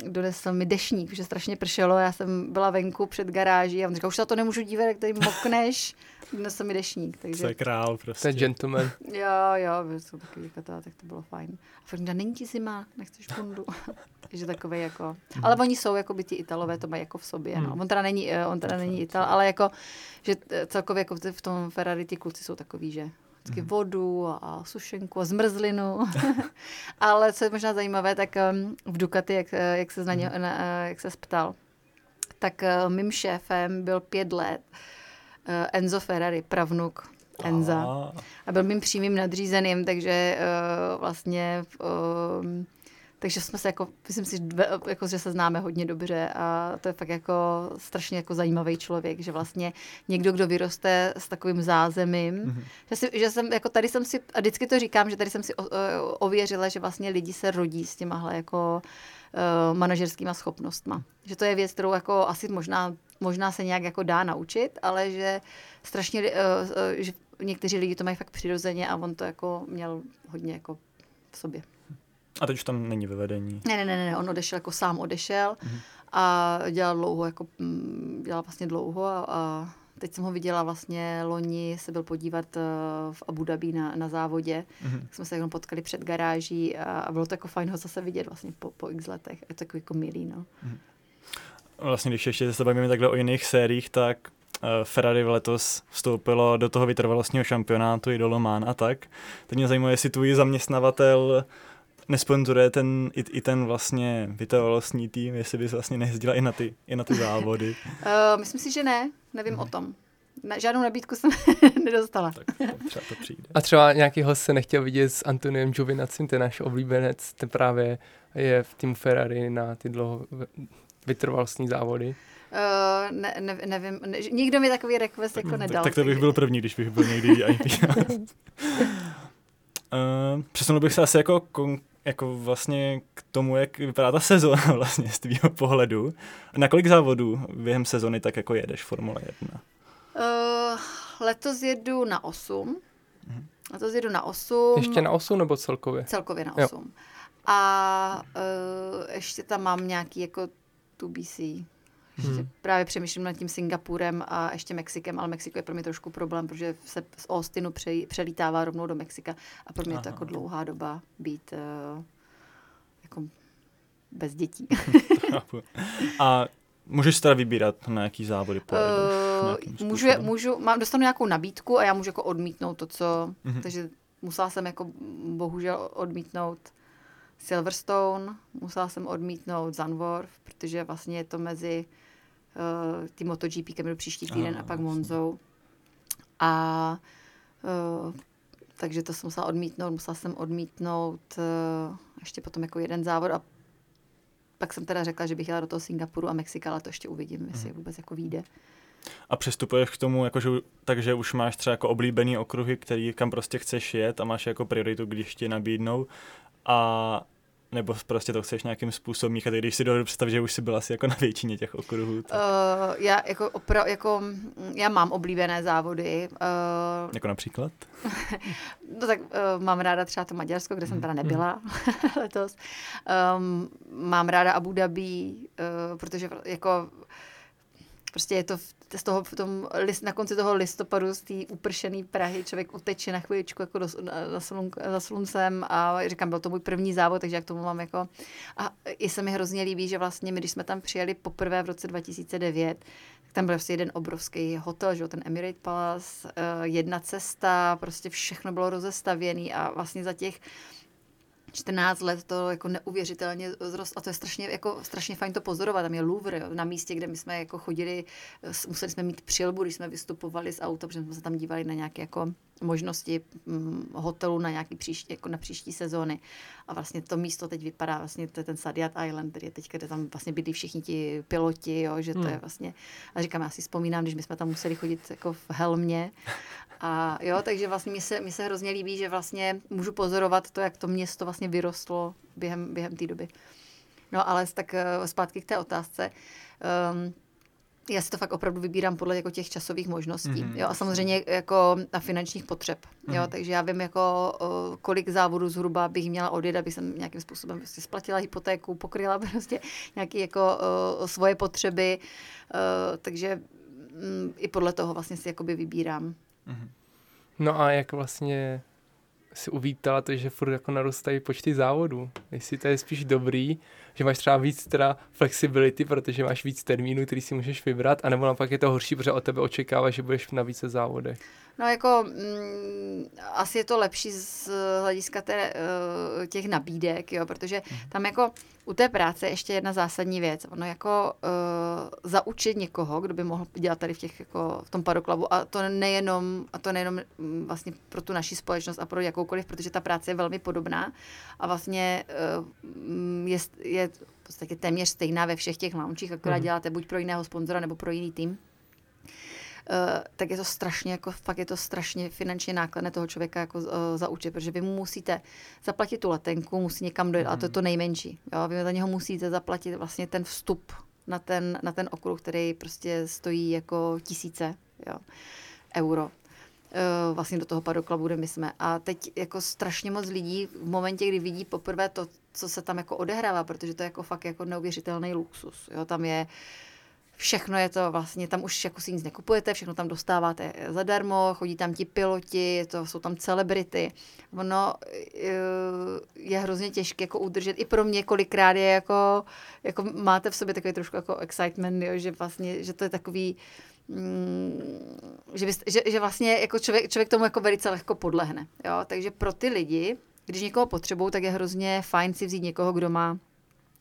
donesl mi dešník, že strašně pršelo, já jsem byla venku před garáží a on říkal, už se to nemůžu dívat, jak tady mokneš, donesl mi dešník. Takže... To je král prostě. To je gentleman. jo, jo, jsou takový kata, tak to bylo fajn. A fakt, není ti zima, nechceš bundu. Takže takové jako, hmm. ale oni jsou jako by ti Italové, to mají jako v sobě, no. Hmm. On teda není, eh, on teda není Ital, ale jako, že eh, celkově jako v tom Ferrari ty kluci jsou takový, že vždycky mm. vodu a sušenku a zmrzlinu. Ale co je možná zajímavé, tak v Ducati, jak, eh, jak se na ně, mm. na, jak se ptal, tak mým šéfem byl pět let Enzo Ferrari, pravnuk Enza. A byl mým přímým nadřízeným, takže vlastně takže jsme se jako, myslím si, jako, že se známe hodně dobře a to je fakt jako strašně jako zajímavý člověk, že vlastně někdo, kdo vyroste s takovým zázemím, mm-hmm. že, si, že jsem, jako tady jsem si, a vždycky to říkám, že tady jsem si o, o, ověřila, že vlastně lidi se rodí s těmahle jako uh, manažerskýma schopnostma. Že to je věc, kterou jako asi možná, možná se nějak jako dá naučit, ale že strašně, uh, uh, že někteří lidi to mají fakt přirozeně a on to jako měl hodně jako v sobě. A teď už tam není ve vedení. Ne, ne, ne, ne, on odešel, jako sám odešel mm-hmm. a dělal dlouho, jako mm, dělal vlastně dlouho a, a teď jsem ho viděla vlastně loni, se byl podívat uh, v Abu Dhabi na, na závodě, mm-hmm. tak jsme se jenom potkali před garáží a, a bylo to jako fajn ho zase vidět vlastně po, po x letech. Je to jako, jako milý, no. Mm-hmm. Vlastně, když ještě se bavíme takhle o jiných sériích, tak uh, Ferrari letos vstoupilo do toho vytrvalostního šampionátu i do Le Mans a tak. Teď mě zajímá, jestli tvůj zaměstnavatel nesponzoruje ten, i, i ten vlastně vytrvalostní tým, jestli bys vlastně nejezdila i na ty, i na ty závody? Uh, myslím si, že ne, nevím hmm. o tom. Na, žádnou nabídku jsem nedostala. Tak to třeba to přijde. A třeba nějaký host se nechtěl vidět s Antoniem Giovinacim, ten náš oblíbenec, ten právě je v týmu Ferrari na ty dlouho vytrvalostní závody. Uh, ne, ne, nevím, ne, nikdo mi takový request jako nedal. Tak, tak to bych byl první, když bych byl někdy VIP. uh, přesunul bych se asi jako kon- jako vlastně k tomu, jak vypadá ta sezóna vlastně z tvýho pohledu. Na kolik závodů během sezony tak jako jedeš Formule 1? Uh, letos jedu na 8. Uh-huh. Letos jedu na 8. Ještě na 8 nebo celkově? Celkově na 8. Jo. A uh, ještě tam mám nějaký jako 2BC. Ještě hmm. právě přemýšlím nad tím Singapurem a ještě Mexikem, ale Mexiko je pro mě trošku problém, protože se z Austinu pře, přelítává rovnou do Mexika a pro mě Aha. je to jako dlouhá doba být uh, jako bez dětí. a můžeš teda vybírat, na jaký závody pojedeš? Uh, můžu, můžu, mám, dostanu nějakou nabídku a já můžu jako odmítnout to, co, uh-huh. takže musela jsem jako bohužel odmítnout Silverstone, musela jsem odmítnout Zandvoort, protože vlastně je to mezi uh, tím MotoGP, jdu příští týden, a pak Monzou. A uh, takže to jsem musela odmítnout, musela jsem odmítnout uh, ještě potom jako jeden závod a pak jsem teda řekla, že bych jela do toho Singapuru a Mexika, ale to ještě uvidím, jestli mm. vůbec jako vyjde. A přistupuješ k tomu, jakože, takže už máš třeba jako oblíbený okruhy, který kam prostě chceš jet a máš jako prioritu, když ti nabídnou. A nebo prostě to chceš nějakým způsobem míchat, když si dovedu představit, že už jsi byla asi jako na většině těch okruhů. Tak. Uh, já, jako opra- jako, já mám oblíbené závody. Uh, jako například? no tak uh, mám ráda třeba to Maďarsko, kde jsem teda mhm. nebyla mm. letos. Um, mám ráda Abu Dhabi, uh, protože jako prostě je to v, z toho, v tom list, na konci toho listopadu z té upršené Prahy člověk uteče na chvíličku jako do, na, na za sluncem a říkám, byl to můj první závod, takže jak tomu mám jako... A i se mi hrozně líbí, že vlastně my, když jsme tam přijeli poprvé v roce 2009, tak tam byl prostě jeden obrovský hotel, že ten Emirate Palace, uh, jedna cesta, prostě všechno bylo rozestavěné a vlastně za těch 14 let to jako neuvěřitelně zrost a to je strašně, jako, strašně fajn to pozorovat. Tam je Louvre, jo, na místě, kde my jsme jako chodili, museli jsme mít přilbu, když jsme vystupovali z auta, protože jsme se tam dívali na nějaké jako možnosti hm, hotelu na nějaký příští, jako na příští sezóny. A vlastně to místo teď vypadá, vlastně to je ten Sadiat Island, který je teď, kde tam vlastně bydlí všichni ti piloti, jo, že to hmm. je vlastně, a říkám, já si vzpomínám, když my jsme tam museli chodit jako v helmě a jo, takže vlastně mi se, mi se hrozně líbí, že vlastně můžu pozorovat to, jak to město vlastně vyrostlo během, během té doby. No ale tak uh, zpátky k té otázce. Um, já si to fakt opravdu vybírám podle jako těch časových možností. Mm-hmm. Jo, a samozřejmě jako a finančních potřeb. Mm-hmm. Jo, mhm. takže já vím, jako, kolik závodů zhruba bych měla odjet, aby jsem nějakým způsobem prostě splatila hypotéku, pokryla prostě nějaké jako uh, svoje potřeby. Uh, takže um, i podle toho vlastně si jakoby vybírám. Mm-hmm. No a jak vlastně si uvítala to, že furt jako narůstají počty závodů. Jestli to je spíš dobrý, že máš třeba víc teda flexibility, protože máš víc termínů, který si můžeš vybrat, anebo naopak je to horší, protože od tebe očekává, že budeš na více závodech. No jako mm, asi je to lepší z hlediska té, uh, těch nabídek, jo, protože mhm. tam jako u té práce ještě jedna zásadní věc. Ono jako uh, zaučit někoho, kdo by mohl dělat tady v těch jako v tom paroklabu a to nejenom a to nejenom mm, vlastně pro tu naší společnost a pro jakoukoliv, protože ta práce je velmi podobná a vlastně uh, je, je v podstatě téměř stejná ve všech těch launchích, akorát mm. děláte buď pro jiného sponzora nebo pro jiný tým. Uh, tak je to strašně, jako fakt je to strašně finančně nákladné toho člověka jako uh, zaučit, protože vy mu musíte zaplatit tu letenku, musí někam dojít, mm. a to je to nejmenší. Jo? Vy za něho musíte zaplatit vlastně ten vstup na ten, na ten okruh, který prostě stojí jako tisíce jo, euro. Uh, vlastně do toho padoklabu, kde my jsme. A teď jako strašně moc lidí v momentě, kdy vidí poprvé to, co se tam jako odehrává, protože to je jako fakt jako neuvěřitelný luxus. Jo? Tam je všechno je to vlastně, tam už jako si nic nekupujete, všechno tam dostáváte zadarmo, chodí tam ti piloti, to jsou tam celebrity. Ono eh, je hrozně těžké jako udržet, i pro mě kolikrát je jako, jako máte v sobě takový trošku jako excitement, jo, že vlastně, že to je takový, že, byste, že, že vlastně jako člověk, člověk tomu jako velice lehko podlehne. Jo? Takže pro ty lidi, když někoho potřebují, tak je hrozně fajn si vzít někoho, kdo má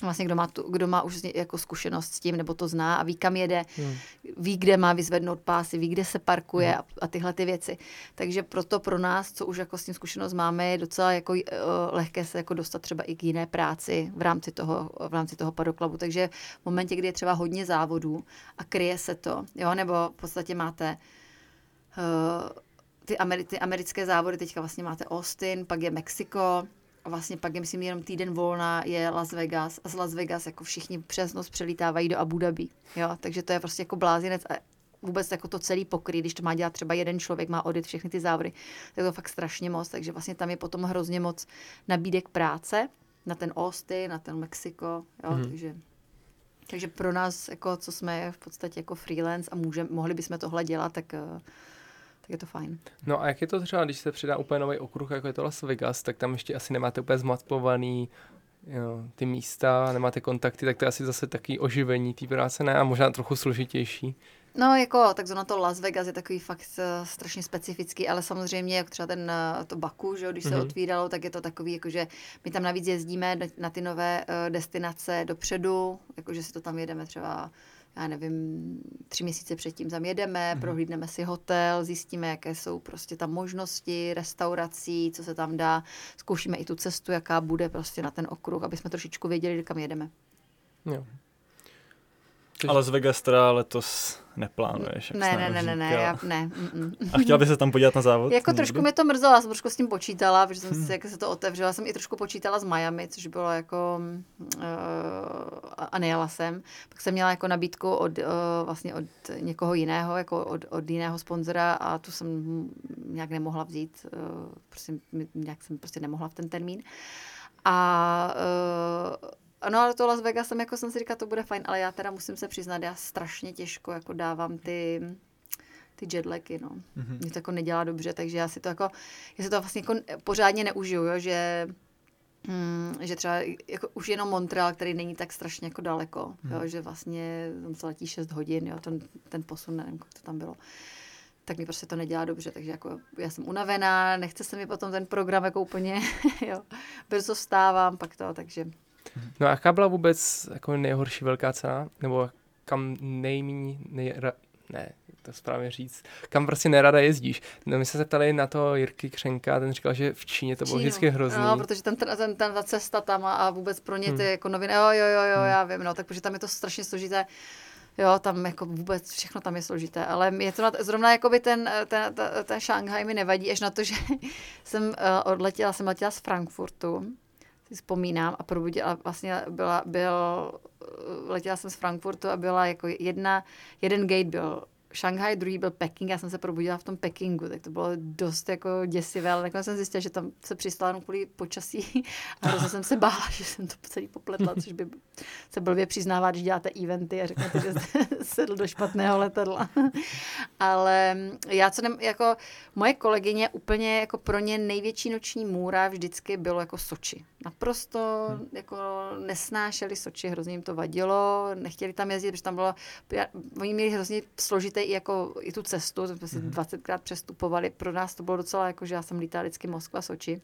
vlastně kdo má, tu, kdo má už jako zkušenost s tím, nebo to zná a ví, kam jede, hmm. ví, kde má vyzvednout pásy, ví, kde se parkuje hmm. a, a tyhle ty věci. Takže proto pro nás, co už jako s tím zkušenost máme, je docela jako uh, lehké se jako dostat třeba i k jiné práci v rámci toho, v rámci toho padoklabu. Takže v momentě, kdy je třeba hodně závodů a kryje se to, jo, nebo v podstatě máte uh, ty, ameri- ty americké závody, teďka vlastně máte Austin, pak je Mexiko, a vlastně pak je, myslím, jenom týden volna je Las Vegas a z Las Vegas jako všichni přes noc přelítávají do Abu Dhabi, jo, takže to je prostě jako blázinec a vůbec jako to celý pokry, když to má dělat třeba jeden člověk, má odjet všechny ty závody, tak je to fakt strašně moc, takže vlastně tam je potom hrozně moc nabídek práce na ten Austin, na ten Mexiko, jo, mm-hmm. takže takže pro nás, jako, co jsme v podstatě jako freelance a může, mohli bychom tohle dělat, tak uh, je to fajn. No a jak je to třeba, když se přidá úplně nový okruh, jako je to Las Vegas, tak tam ještě asi nemáte úplně zmapovaný jo, ty místa, nemáte kontakty, tak to je asi zase taky oživení té práce, ne? A možná trochu složitější. No jako, tak to Las Vegas je takový fakt uh, strašně specifický, ale samozřejmě, jak třeba ten, uh, to Baku, že když se mm-hmm. otvíralo, tak je to takový, jakože my tam navíc jezdíme na ty nové uh, destinace dopředu, jakože si to tam jedeme třeba já nevím, tři měsíce předtím tam jedeme, mm-hmm. prohlídneme si hotel, zjistíme, jaké jsou prostě tam možnosti restaurací, co se tam dá, zkoušíme i tu cestu, jaká bude prostě na ten okruh, aby jsme trošičku věděli, kam jedeme. Jo. Ale Las Vegas teda letos neplánuješ. Ne, ne, ne, ne, ne, já, ne. Mm, mm. A chtěla by se tam podívat na závod? Jako někdy? trošku mě to mrzelo, já jsem trošku s tím počítala, protože jsem si, jak se to otevřela, jsem i trošku počítala z Miami, což bylo jako, uh, a nejela jsem. Pak jsem měla jako nabídku od, uh, vlastně od někoho jiného, jako od, od jiného sponzora a tu jsem nějak nemohla vzít, uh, prostě, nějak jsem prostě nemohla v ten termín. A uh, ano, ale to Las Vegas jsem jako jsem si říkala, to bude fajn, ale já teda musím se přiznat, já strašně těžko jako dávám ty ty jetlagy, no. Mm-hmm. Mě to jako nedělá dobře, takže já si to jako, já si to vlastně jako pořádně neužiju, jo, že Hmm, že třeba jako už jenom Montreal, který není tak strašně jako daleko, hmm. jo, že vlastně tam se letí 6 hodin, jo, ten, ten posun, nevím, jak to tam bylo, tak mi prostě to nedělá dobře, takže jako já jsem unavená, nechce se mi potom ten program jako úplně, jo, brzo vstávám, pak to, takže No a jaká byla vůbec jako nejhorší velká cena? Nebo kam nejméně, nejra, ne, to správně říct, kam prostě nerada jezdíš. No, my jsme se ptali na to Jirky Křenka, ten říkal, že v Číně to bylo Čínu. vždycky hrozný. No, protože ten, ten, ten, ta cesta tam a, a vůbec pro ně ty hmm. jako noviny, jo, jo, jo, jo, hmm. já vím, no, tak protože tam je to strašně složité. Jo, tam jako vůbec všechno tam je složité, ale je to na, zrovna jako by ten, ten, ten, ten Šanghaj mi nevadí, až na to, že jsem uh, odletěla, jsem letěla z Frankfurtu si vzpomínám a probudila, vlastně byla, byl, letěla jsem z Frankfurtu a byla jako jedna, jeden gate byl Šanghaj, druhý byl Peking, já jsem se probudila v tom Pekingu, tak to bylo dost jako děsivé, ale nakonec jsem zjistila, že tam se přistála kvůli počasí a hrozně jsem se bála, že jsem to celý popletla, což by se blbě přiznává, když děláte eventy a řeknete, že jste sedl do špatného letadla. ale já co nem, jako moje kolegyně úplně jako pro ně největší noční můra vždycky bylo jako Soči. Naprosto hmm. jako nesnášeli Soči, hrozně jim to vadilo, nechtěli tam jezdit, protože tam bylo, oni měli hrozně složité i jako i tu cestu, jsme si mm-hmm. 20krát přestupovali, pro nás to bylo docela jako, že já jsem lítala vždycky Moskva, Soči.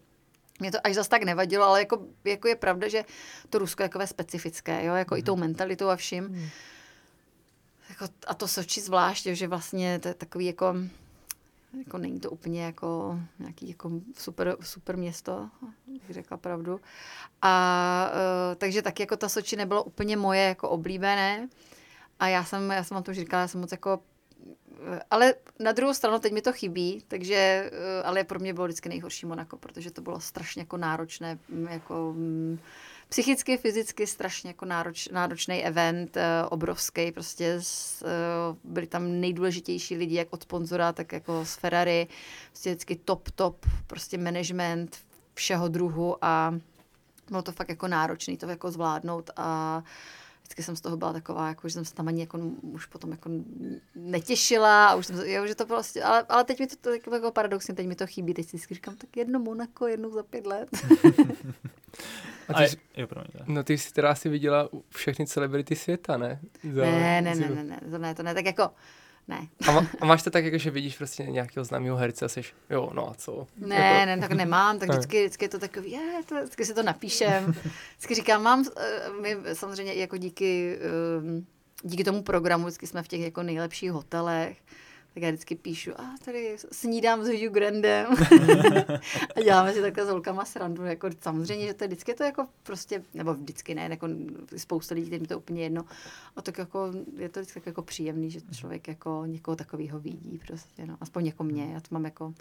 Mě to až zas tak nevadilo, ale jako, jako je pravda, že to Rusko je takové specifické, jo, jako mm-hmm. i tou mhm. mentalitou a vším. Mm. Jako, a to Soči zvlášť, že vlastně to je takový jako, jako není to úplně jako nějaký jako super, super město, bych řekla pravdu. A uh, takže taky jako ta Soči nebylo úplně moje jako oblíbené. A já jsem, já jsem vám to už říkala, já jsem moc jako ale na druhou stranu teď mi to chybí, takže, eh, ale pro mě bylo vždycky nejhorší Monako, protože to bylo strašně jako náročné, mm, jako mm, psychicky, fyzicky strašně jako nároč, náročný event, eh, obrovský, prostě z, eh, byli tam nejdůležitější lidi, jak od sponzora, tak jako z Ferrari, prostě vždycky top, top, prostě management všeho druhu a bylo to fakt jako náročný to jako zvládnout a vždycky jsem z toho byla taková, jako, že jsem se tam ani jako, už potom jako netěšila a už jsem, jo, že to prostě, ale, ale teď mi to, to jako, jako paradoxně, teď mi to chybí, teď si říkám, tak jedno Monako, jednou za pět let. a ty, jsi, jo, no ty jsi teda asi viděla všechny celebrity světa, ne? Za, ne, ne, ne, ne, ne, to ne, to ne, tak jako, ne. A, má, a máš to tak, jako, že vidíš prostě nějakého známého herce a jsi, jo, no a co? Ne, jako... ne, tak nemám, tak vždycky, vždycky je to takový, je, to, vždycky si to napíšem. Vždycky říkám, mám, eh, my samozřejmě jako díky, eh, díky tomu programu, vždycky jsme v těch jako nejlepších hotelech, tak já vždycky píšu, a tady snídám s Hugh Grandem a děláme si takhle s holkama srandu, jako samozřejmě, že to je vždycky to jako prostě, nebo vždycky ne, jako spousta lidí, kterým to úplně jedno, a tak jako je to vždycky jako příjemný, že člověk jako někoho takového vidí prostě, no, aspoň jako mě, já to mám jako,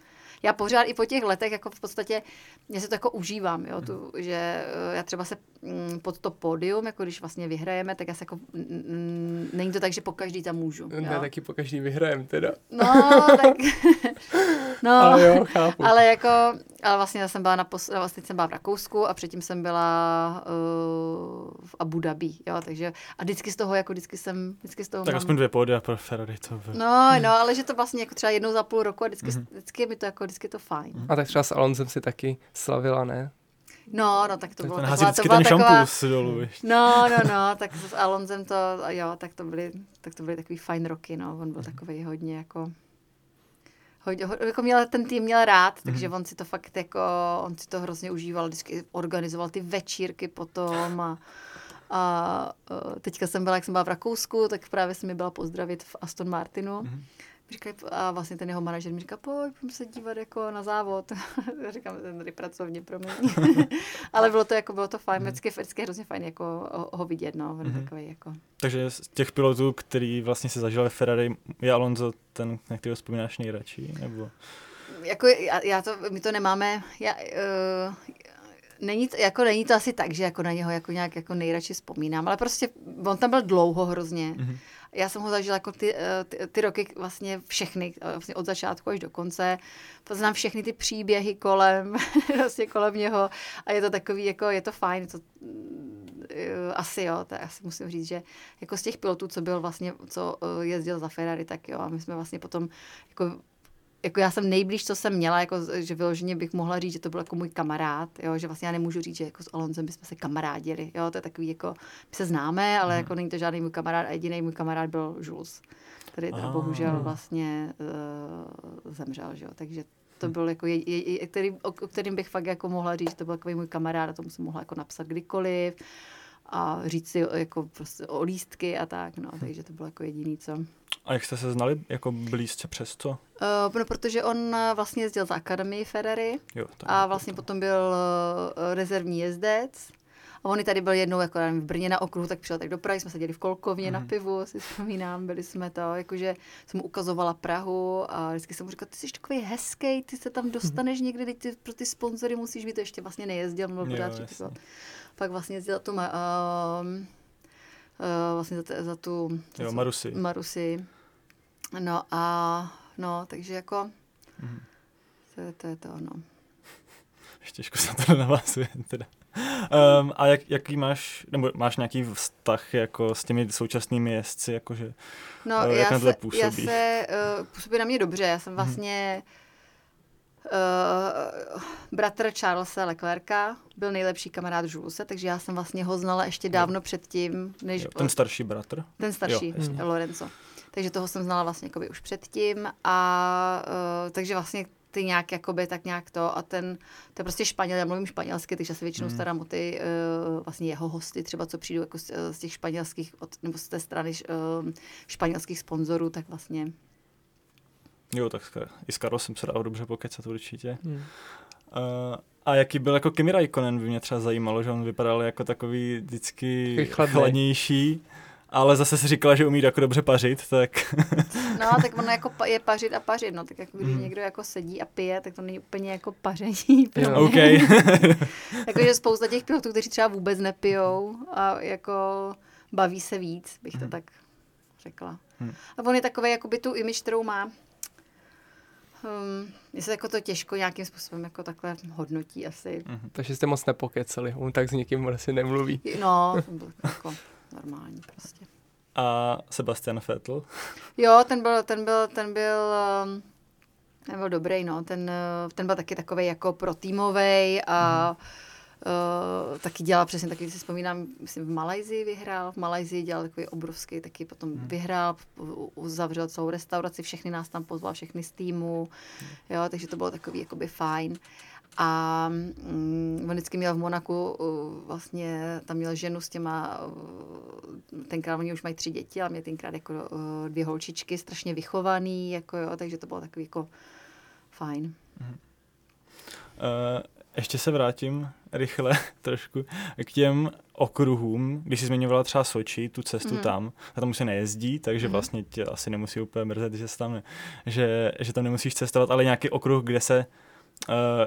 já pořád i po těch letech jako v podstatě, já se to jako užívám, jo, tu, že eh, já třeba se mm, pod to pódium, jako když vlastně vyhrajeme, tak já se jako, není to tak, že po každý tam můžu. Ne, jo? taky po každý vyhrajem teda. No, tak... no, ale jo, chápu. Ale jako, ale vlastně já jsem byla na pos... vlastně jsem byla v Rakousku a předtím jsem byla uh, v Abu Dhabi, jo, takže a vždycky z toho, jako vždycky jsem, vždycky z toho Tak mám... aspoň dvě pódia pro Ferrari, to by... No, no, ale že to vlastně jako třeba jednou za půl roku a vždycky, mm-hmm. vždycky je mi to jako, vždycky je to fajn. A tak třeba s Alonzem si taky slavila, ne? No, no, tak to bylo ten taková, to byla ten taková, dolů, ještě. No, no, no, tak s Alonzem to, jo, tak to byly, tak to byly takový fajn roky, no, on byl mm. takový hodně jako, hodně, jako měl, ten tým měl rád, mm. takže on si to fakt jako, on si to hrozně užíval, vždycky organizoval ty večírky potom a, a teďka jsem byla, jak jsem byla v Rakousku, tak právě jsem mi byla pozdravit v Aston Martinu. Mm Říkali, a vlastně ten jeho manažer mi říká, pojď, pojď se dívat jako na závod. Říkám, ten tady pracovně pro mě. Ale bylo to jako, bylo to fajn, mhm. vždycky, vždycky hrozně fajn jako ho, ho vidět, no, mm-hmm. takový jako. Takže z těch pilotů, který vlastně se zažil Ferrari, je Alonso ten, na kterého vzpomínáš nejradši, nebo? Jako já, já to, my to nemáme, já, uh, Není to, jako není to asi tak, že jako na něho jako nějak jako nejradši vzpomínám, ale prostě on tam byl dlouho hrozně. Mm-hmm. Já jsem ho zažila jako ty, eh, ty, ty roky vlastně všechny, eh, vlastně od začátku až do konce. Znám všechny ty příběhy kolem, vlastně kolem něho a je to takový, jako je to fajn, je to, eh, asi jo, tak asi musím říct, že jako z těch pilotů, co byl vlastně, co jezdil za Ferrari, tak jo, a my jsme vlastně potom jako jako já jsem nejblíž, co jsem měla, jako, že vyloženě bych mohla říct, že to byl jako můj kamarád, jo, že vlastně já nemůžu říct, že jako s Alonzem bychom se kamarádili, jo, to je takový jako, my se známe, ale hmm. jako není to žádný můj kamarád a jediný můj kamarád byl Jules, který teda bohužel vlastně uh, zemřel, že jo, takže to byl jako, je, je, který, o, o kterým bych fakt jako mohla říct, že to byl takový můj kamarád a tomu jsem mohla jako napsat kdykoliv a říct si jako prostě o lístky a tak, no, takže to bylo jako jediný, co. A jak jste se znali jako blízce přes to? Uh, no, protože on eh, vlastně jezdil za Akademii Ferrari jo, a vlastně to. potom byl uh, rezervní jezdec. A on tady byl jednou jako nevím, v Brně na okruhu, tak přišel tak do Prahy, jsme seděli v Kolkovně mm. na mhm. pivu, si vzpomínám, byli jsme to, jakože jsem mu ukazovala Prahu a vždycky jsem mu říkala, ty jsi takový hezký, ty se tam dostaneš mm. někdy, ty pro ty sponzory musíš být, to ještě vlastně nejezdil, byl pořád Pak vlastně jezdil tu, uh, uh, vlastně za, za tu... Za jo, Marusi. Marusi. No a no, takže jako mm. to, to je to, no. Ještě těžko se to navazuje teda. Um, a jak, jaký máš, nebo máš nějaký vztah jako s těmi současnými jezdci, jakože no, uh, jak já se, působí? Já se, uh, působí na mě dobře, já jsem mhm. vlastně uh, bratr Charlesa Leclerca, byl nejlepší kamarád Julese, takže já jsem vlastně ho znala ještě dávno jo. předtím, než... Jo, ten starší bratr? Ten starší, jo, Lorenzo takže toho jsem znala vlastně už předtím a uh, takže vlastně ty nějak jakoby tak nějak to a ten, to je prostě španěl, já mluvím španělsky, takže se většinou mm. starám o ty uh, vlastně jeho hosty, třeba co přijdou jako z, z těch španělských, od, nebo z té strany uh, španělských sponzorů, tak vlastně Jo, tak i s Karlem jsem se dal dobře pokecat určitě. Mm. Uh, a jaký byl jako Kimi Raikkonen, by mě třeba zajímalo, že on vypadal jako takový vždycky chladnější. Ale zase si říkala, že umí jako dobře pařit, tak... no, tak ono jako je pařit a pařit, no, tak jako když mm. někdo jako sedí a pije, tak to není úplně jako paření. Jo. OK. Jakože spousta těch pilotů, kteří třeba vůbec nepijou a jako baví se víc, bych to mm. tak řekla. Mm. A on je takový, jako by tu image, kterou má, Um, je se jako to těžko nějakým způsobem jako takhle hodnotí asi. Mm-hmm. Takže jste moc nepokeceli, on tak s někým asi nemluví. No, jako normální prostě. A Sebastian Vettel? Jo, ten byl, ten byl, ten byl, um, ten byl dobrý, no. Ten, uh, ten byl taky takový jako protýmový a mm. Uh, taky dělal přesně, taky si vzpomínám, myslím v Malajzii vyhrál, v Malajzii dělal takový obrovský, taky potom hmm. vyhrál, uzavřel celou restauraci, všechny nás tam pozval, všechny z týmu, hmm. jo, takže to bylo takový jakoby fajn. A mm, on vždycky měl v Monaku, uh, vlastně tam měl ženu s těma, uh, tenkrát oni už mají tři děti, ale mě tenkrát jako uh, dvě holčičky, strašně vychovaný, jako jo, takže to bylo takový jako fajn. Uh, ještě se vrátím rychle trošku k těm okruhům, když jsi zmiňovala třeba Soči, tu cestu mm. tam, a tam už se nejezdí, takže mm. vlastně tě asi nemusí úplně mrzet, že, se tam že, že tam nemusíš cestovat, ale nějaký okruh, kde se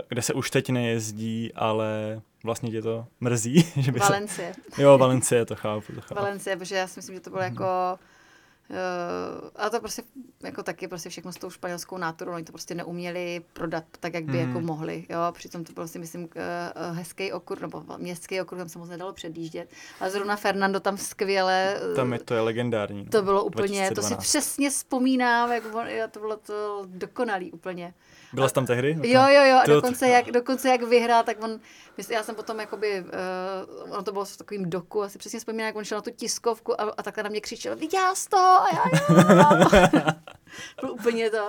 kde se už teď nejezdí, ale vlastně tě to mrzí. Že by Valencie. Se... Jo, Valencie, to chápu, to chápu. Valencie, protože já si myslím, že to bylo mm. jako Uh, a to prostě jako taky prostě všechno s tou španělskou náturou, oni to prostě neuměli prodat tak, jak by mm. jako mohli, jo, přitom to si myslím uh, hezký okruh, nebo městský okruh, tam se moc nedalo předjíždět, a zrovna Fernando tam skvěle. Uh, tam je to je legendární. To bylo úplně, 2012. to si přesně vzpomínám, jak to bylo to dokonalý úplně. Byla jsi tam tehdy? Jo, jo, jo, a dokonce jak, dokonce jak vyhrál, tak on, já jsem potom jakoby, uh, ono to bylo v takovým doku, asi přesně vzpomínám, jak on šel na tu tiskovku a, a takhle na mě křičel, viděl jsi to? A já, jo. bylo úplně to.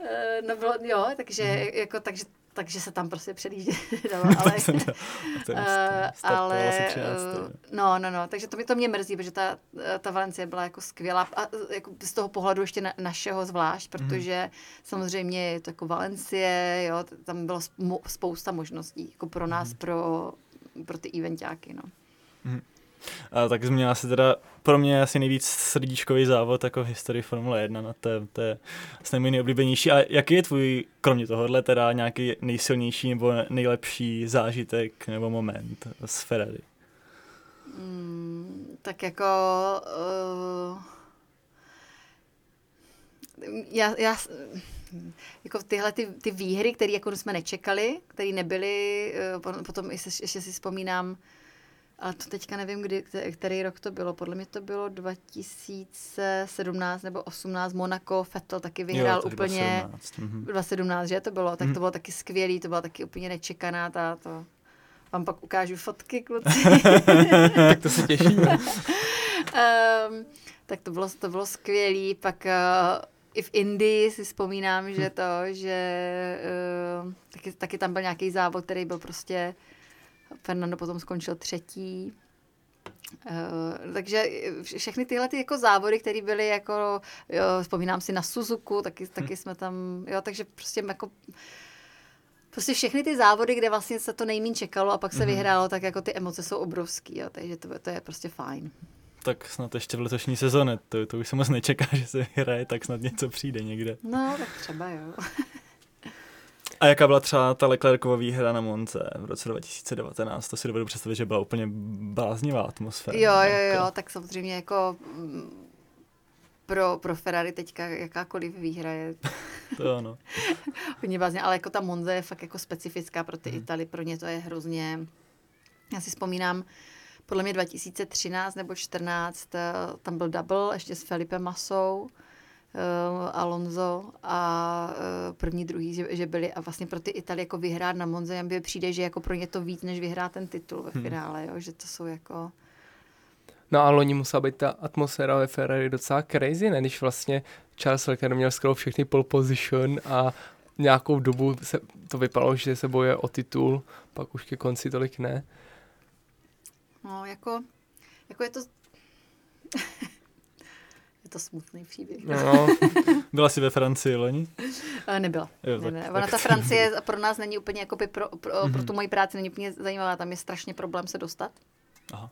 Uh, no bylo, jo, takže, mm. jako, takže takže se tam prostě předjíždět dalo, ale, Jsem to- startoval ale asi 13. no, no, no, takže to mě, to mě mrzí, protože ta, ta Valencie byla jako skvělá a eh, jako z toho pohledu ještě na, našeho zvlášť, Mhm. protože samozřejmě je to jako Valencie, jo, tam bylo sp- spousta možností, jako pro nás, Mhm. pro, pro ty eventáky, no. A tak změnila se teda pro mě asi nejvíc srdíčkový závod jako v historii Formule 1, no to je, to je asi můj nejoblíbenější. A jaký je tvůj, kromě tohohle, teda nějaký nejsilnější nebo nejlepší zážitek nebo moment z Ferrari? Mm, tak jako... Uh, já, já, jako tyhle ty, ty výhry, které jako jsme nečekali, které nebyly, po- potom ještě si vzpomínám, ale to teďka nevím, kdy, kte- který rok to bylo. Podle mě to bylo 2017 nebo 18. Monaco, Vettel taky vyhrál tak úplně 2017, mhm. 2017, že to bylo? Tak Mhm. to bylo taky skvělý, to bylo taky úplně nečekaná ta, to vám pak ukážu fotky, kluci. tak to se těšíme. um, tak to bylo, to bylo skvělý. Pak uh, i v Indii si vzpomínám, že to, že uh, taky, taky tam byl nějaký závod, který byl prostě, Fernando potom skončil třetí. Uh, takže vš- všechny tyhle ty jako závody, které byly jako, jo, vzpomínám si na Suzuku, taky, taky jsme tam, jo, takže prostě jako Prostě všechny ty závody, kde vlastně se to nejmín čekalo a pak se vyhrálo, tak jako ty emoce jsou obrovský, jo, takže to, to je prostě fajn. Tak snad ještě v letošní sezóně, to, to už se moc nečeká, že se hraje, tak snad něco přijde někde. No, tak třeba jo. A jaká byla třeba ta Leclercova výhra na Monce v roce 2019? To si dovedu představit, že byla úplně bláznivá atmosféra. Jo, jo, jo, tak samozřejmě jako mm, pro, pro Ferrari teďka jakákoliv výhra je To jo, no. hodně bázně, ale jako ta Monza je fakt jako specifická pro ty Mhm. Italy, pro ně to je hrozně, já si vzpomínám, podle mě 2013 nebo 14, eh, tam byl double ještě s Felipe Masou, Alonso a eh, první, druhý, že, že byli a vlastně pro ty Italy jako vyhrát na Monze, jim přijde, že jako pro ně to víc, než vyhrát ten titul ve Hmm. finále, jo? že to jsou jako... No a loni musela být ta atmosféra ve Ferrari docela crazy, ne? Když vlastně Charles Leclerc měl skoro všechny pole position a nějakou dobu se to vypadalo, že se boje o titul, pak už ke konci tolik ne. No, jako, jako je to... to smutný příběh. No, Byla jsi ve Francii loni? Eh, Nebyla. Jo, ne, tak- ne. tak- Ona ta Francie pro nás není úplně, jako by pro, pro, pro Mhm. tu moji práci není úplně zajímavá. Tam je strašně problém se dostat. Aha.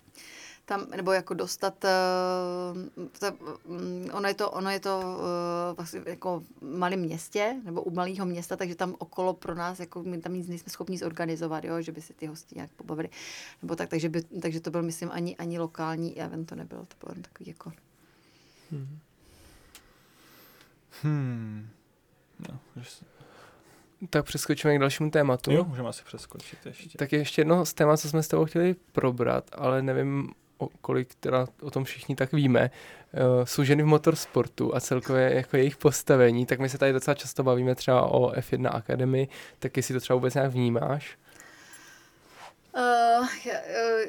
Tam, nebo jako dostat, uh, to, um, ono je to, ono je to uh, vlastně jako v malém městě, nebo u malého města, takže tam okolo pro nás, jako my tam nic nejsme schopni zorganizovat, jo, že by si ty hosti nějak pobavili. Nebo tak, takže, by, takže to byl, myslím, ani, ani lokální event to nebylo, to bylo takový jako Hmm. No, že se- tak přeskočíme k dalšímu tématu. jo, můžeme asi přeskočit ještě. Tak je ještě jedno z témat, co jsme s tebou chtěli probrat, ale nevím, o kolik teda o tom všichni tak víme. Uh, jsou ženy v motorsportu a celkově jako jejich postavení, tak my se tady docela často bavíme třeba o F1 Academy, tak jestli to třeba vůbec nějak vnímáš? Uh,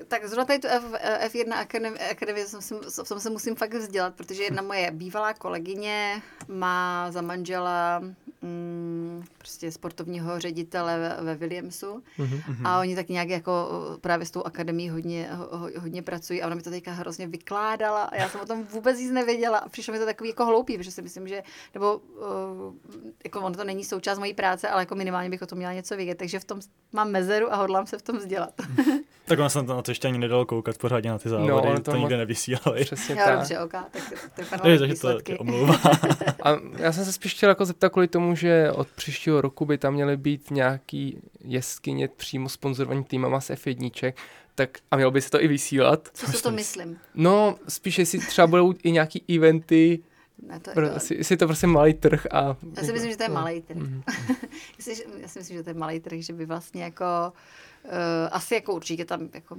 tak zrovna tady tu F, F1 Academy, Academy jsem, v tom se musím fakt vzdělat, protože jedna moje bývalá kolegyně má za manžela mm, prostě sportovního ředitele ve, Williamsu Mhm. a oni tak nějak jako právě s tou akademií hodně, ho, ho- hodně pracují a ona mi to teďka hrozně vykládala a já jsem o tom vůbec nic nevěděla a přišlo mi to takový jako hloupý, protože si myslím, že, nebo uh, jako ono to není součást mojí práce, ale jako minimálně bych o tom měla něco vědět, takže v tom mám mezeru a hodlám se v tom vzdělat. Tak on se na to, na to ještě ani nedalo koukat pořádně na ty závody, No, no, ono to, to to nikde nevysílali. Přesně Jo, tak. dobře, ok, tak to je takže to tě omlouvá. A já jsem se spíš chtěl jako zeptat kvůli tomu, že od příštího roku by tam měly být nějaký jeskyně přímo sponzorovaný týmama z F1, tak a mělo by se to i vysílat. Co si to myslím? No, spíš jestli třeba budou i nějaký eventy, Ne, to, pro, jo. jestli, je to prostě malý trh a... Já si myslím, že to je no. malý trh. Mhm. Jestli- Já si myslím, že to je malý trh, že by vlastně jako uh, asi jako určitě tam jako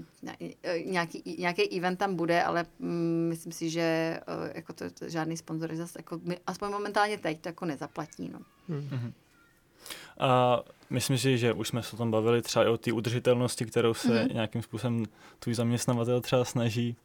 eh, nějaký, nějaký event tam bude, ale mm, myslím si, že uh, jako to, to žádný sponzor zase jako, my, aspoň momentálně teď to jako nezaplatí. No. A myslím si, že už jsme se o tom bavili třeba i o té udržitelnosti, kterou se Mhm. nějakým způsobem tvůj zaměstnavatel třeba snaží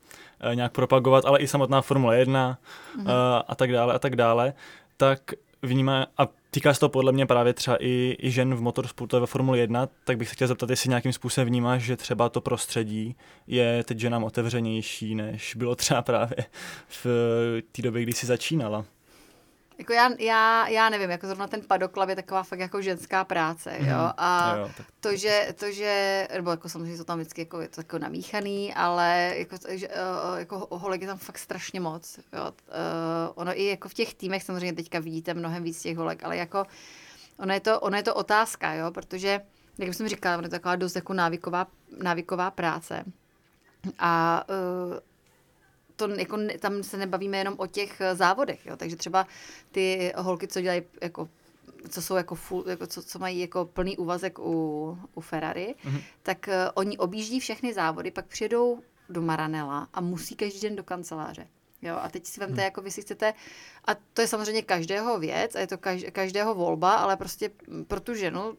uh, nějak propagovat, ale i samotná Formule 1 Mhm. uh, a tak dále a tak dále, tak vnímá, a Týká se to podle mě právě třeba i, i žen v motorsportu ve Formuli 1, tak bych se chtěl zeptat, jestli nějakým způsobem vnímáš, že třeba to prostředí je teď ženám otevřenější, než bylo třeba právě v té době, kdy jsi začínala. Jako já, já, já nevím, jako zrovna ten padoklav je taková fakt jako ženská práce, jo, mhm. a jo, tak... to, že, to, že, nebo jako samozřejmě to tam vždycky jako, je to jako namíchaný, ale jako, že, jako holek je tam fakt strašně moc, jo, uh, ono i jako v těch týmech samozřejmě teďka vidíte mnohem víc těch holek, ale jako ono je to, ono je to otázka, jo, protože, jak jsem říkala, ono je to taková dost jako návyková, návyková práce. A uh, to jako, tam se nebavíme jenom o těch eh, závodech, jo? takže třeba ty holky, co dělají jako co jsou jako, full, jako co, co mají jako plný úvazek u, u Ferrari, mm-hmm. tak uh, oni objíždí všechny závody, pak přijedou do Maranela a musí každý den do kanceláře. Jo, a teď si vemte, hmm. jako vy si chcete, a to je samozřejmě každého věc, a je to každého volba, ale prostě pro tu ženu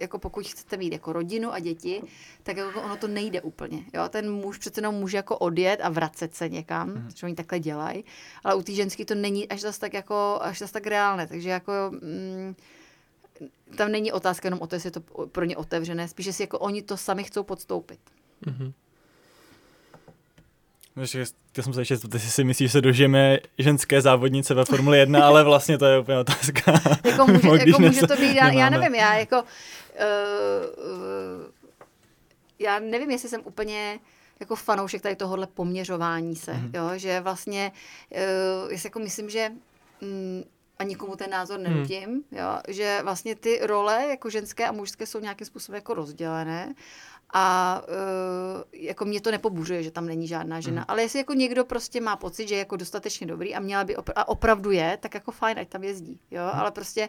jako pokud chcete mít jako rodinu a děti, tak jako ono to nejde úplně. Jo? Ten muž přece jenom může jako odjet a vracet se někam, mm. že oni takhle dělají, ale u té ženský to není až zase tak jako, až zase tak reálné, takže jako mm, tam není otázka jenom o to, jestli je to pro ně otevřené, spíše si jako oni to sami chcou podstoupit. Mm-hmm. Já jsem se ještě jestli si myslíš, že se dožijeme ženské závodnice ve Formuli 1, ale vlastně to je úplně otázka. jako může, jako může to být, já, já nevím, já jako uh, já nevím, jestli jsem úplně jako fanoušek tady tohohle poměřování se, mm-hmm. jo, že vlastně, uh, já si jako myslím, že um, a nikomu ten názor mhm. nenutím, mm. jo, že vlastně ty role jako ženské a mužské jsou nějakým způsobem jako rozdělené a uh, jako mě to nepobuřuje, že tam není žádná žena. Mm. Ale jestli jako někdo prostě má pocit, že je jako dostatečně dobrý a měla by opra- a opravdu je, tak jako fajn, ať tam jezdí. Jo? Mm. Ale prostě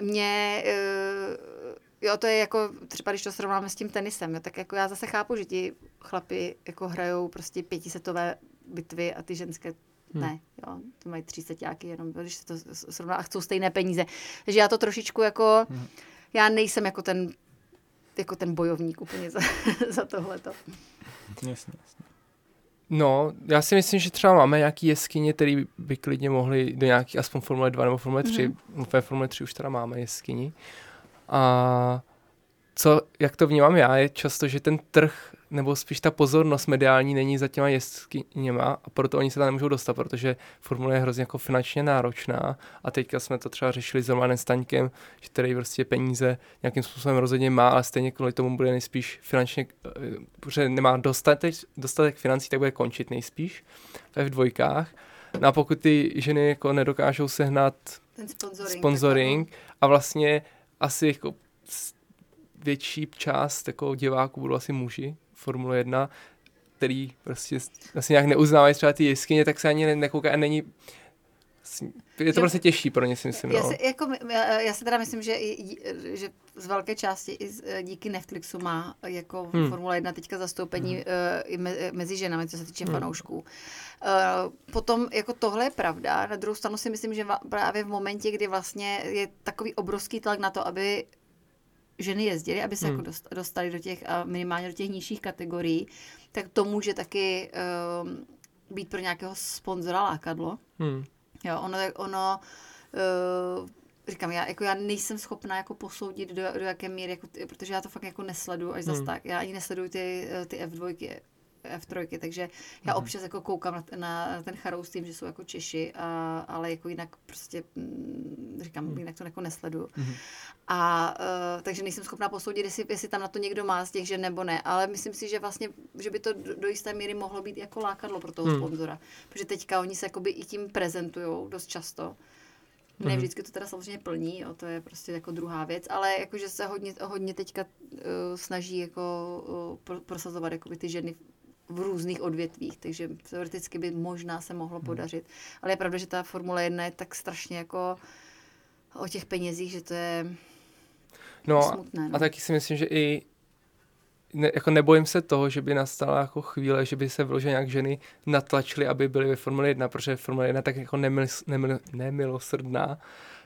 mě uh, Jo, to je jako, třeba když to srovnáme s tím tenisem, jo, tak jako já zase chápu, že ti chlapi jako hrajou prostě pětisetové bitvy a ty ženské hmm. ne, jo, to mají třicetiáky jenom, když se to srovná a chcou stejné peníze. Takže já to trošičku jako, hmm. já nejsem jako ten, jako ten bojovník úplně za, za tohleto. Jasně, jasně. No, já si myslím, že třeba máme nějaký jeskyně, které by klidně mohly do nějaký, aspoň Formule 2 nebo Formule 3. Mm-hmm. Ve Formule 3 už teda máme jeskyni. A co, jak to vnímám já, je často, že ten trh, nebo spíš ta pozornost mediální není za těma jeskyněma a proto oni se tam nemůžou dostat, protože formule je hrozně jako finančně náročná a teďka jsme to třeba řešili s Romanem Staňkem, že který prostě peníze nějakým způsobem rozhodně má, ale stejně kvůli tomu bude nejspíš finančně, eh, protože nemá dostatek, dostatek financí, tak bude končit nejspíš v dvojkách. No a pokud ty ženy jako nedokážou sehnat ten sponsoring, sponsoring a vlastně asi jako větší část jako diváků budou asi muži Formule 1, který prostě asi nějak neuznávají třeba ty jeskyně, tak se ani nekouká a není je to prostě těžší pro ně, si myslím. Já, no. si, jako, já, já si teda myslím, že, i, že z velké části i z, díky Netflixu má jako hmm. Formule 1 teďka zastoupení hmm. uh, i me, mezi ženami, co se týče hmm. fanoušků. Uh, potom jako tohle je pravda. Na druhou stranu si myslím, že právě v momentě, kdy vlastně je takový obrovský tlak na to, aby ženy jezdily, aby se jako hmm. jako dostali do těch, minimálně do těch nižších kategorií, tak to může taky uh, být pro nějakého sponzora lákadlo. Hmm. Jo, ono, ono uh, říkám, já, jako já nejsem schopná jako posoudit, do, do jaké míry, jako, protože já to fakt jako nesleduju až hmm. zas tak. Já ani nesleduju ty, eh, ty F2, F3, takže já mm. občas jako koukám na, na ten Charou s tím, že jsou jako Češi, a, ale jako jinak prostě mm, říkám, mm. jinak to jako nesleduju. Mm. A uh, takže nejsem schopná posoudit, jestli, jestli tam na to někdo má z těch že nebo ne, ale myslím si, že vlastně, že by to do, do jisté míry mohlo být jako lákadlo pro toho mm. sponzora, protože teďka oni se jakoby i tím prezentují dost často. Ne mhm. vždycky to teda samozřejmě plní, jo, to je prostě jako druhá věc, ale jakože se hodně, hodně teďka uh, snaží jako uh, prosazovat jakoby ty ženy v různých odvětvích, takže teoreticky by možná se mohlo hmm. podařit. Ale je pravda, že ta Formule 1 je tak strašně jako o těch penězích, že to je no, smutné. No. A taky si myslím, že i ne, jako nebojím se toho, že by nastala jako chvíle, že by se vložen nějak ženy natlačily, aby byly ve Formule 1, protože Formule 1 tak jako nemil, nemil, nemilosrdná,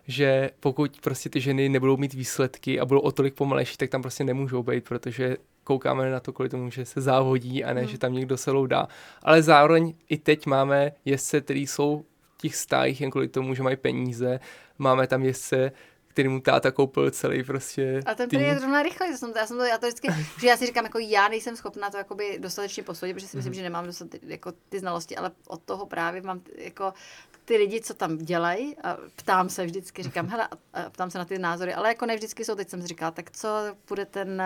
že pokud prostě ty ženy nebudou mít výsledky a budou o tolik pomalejší, tak tam prostě nemůžou být, protože koukáme na to kvůli tomu, že se závodí a ne, hmm. že tam někdo se loudá. Ale zároveň i teď máme jezdce, který jsou těch stájích jen kvůli tomu, že mají peníze. Máme tam jezdce, který mu táta koupil celý prostě A ten je zrovna rychlej, já jsem to, já, jsem to, já to vždycky, že já si říkám, jako já nejsem schopná to jakoby dostatečně posoudit, protože si myslím, mm-hmm. že nemám dostat jako ty znalosti, ale od toho právě mám jako ty lidi, co tam dělají, a ptám se vždycky, říkám, hele, a ptám se na ty názory, ale jako ne vždycky jsou, teď jsem si říkala, tak co bude ten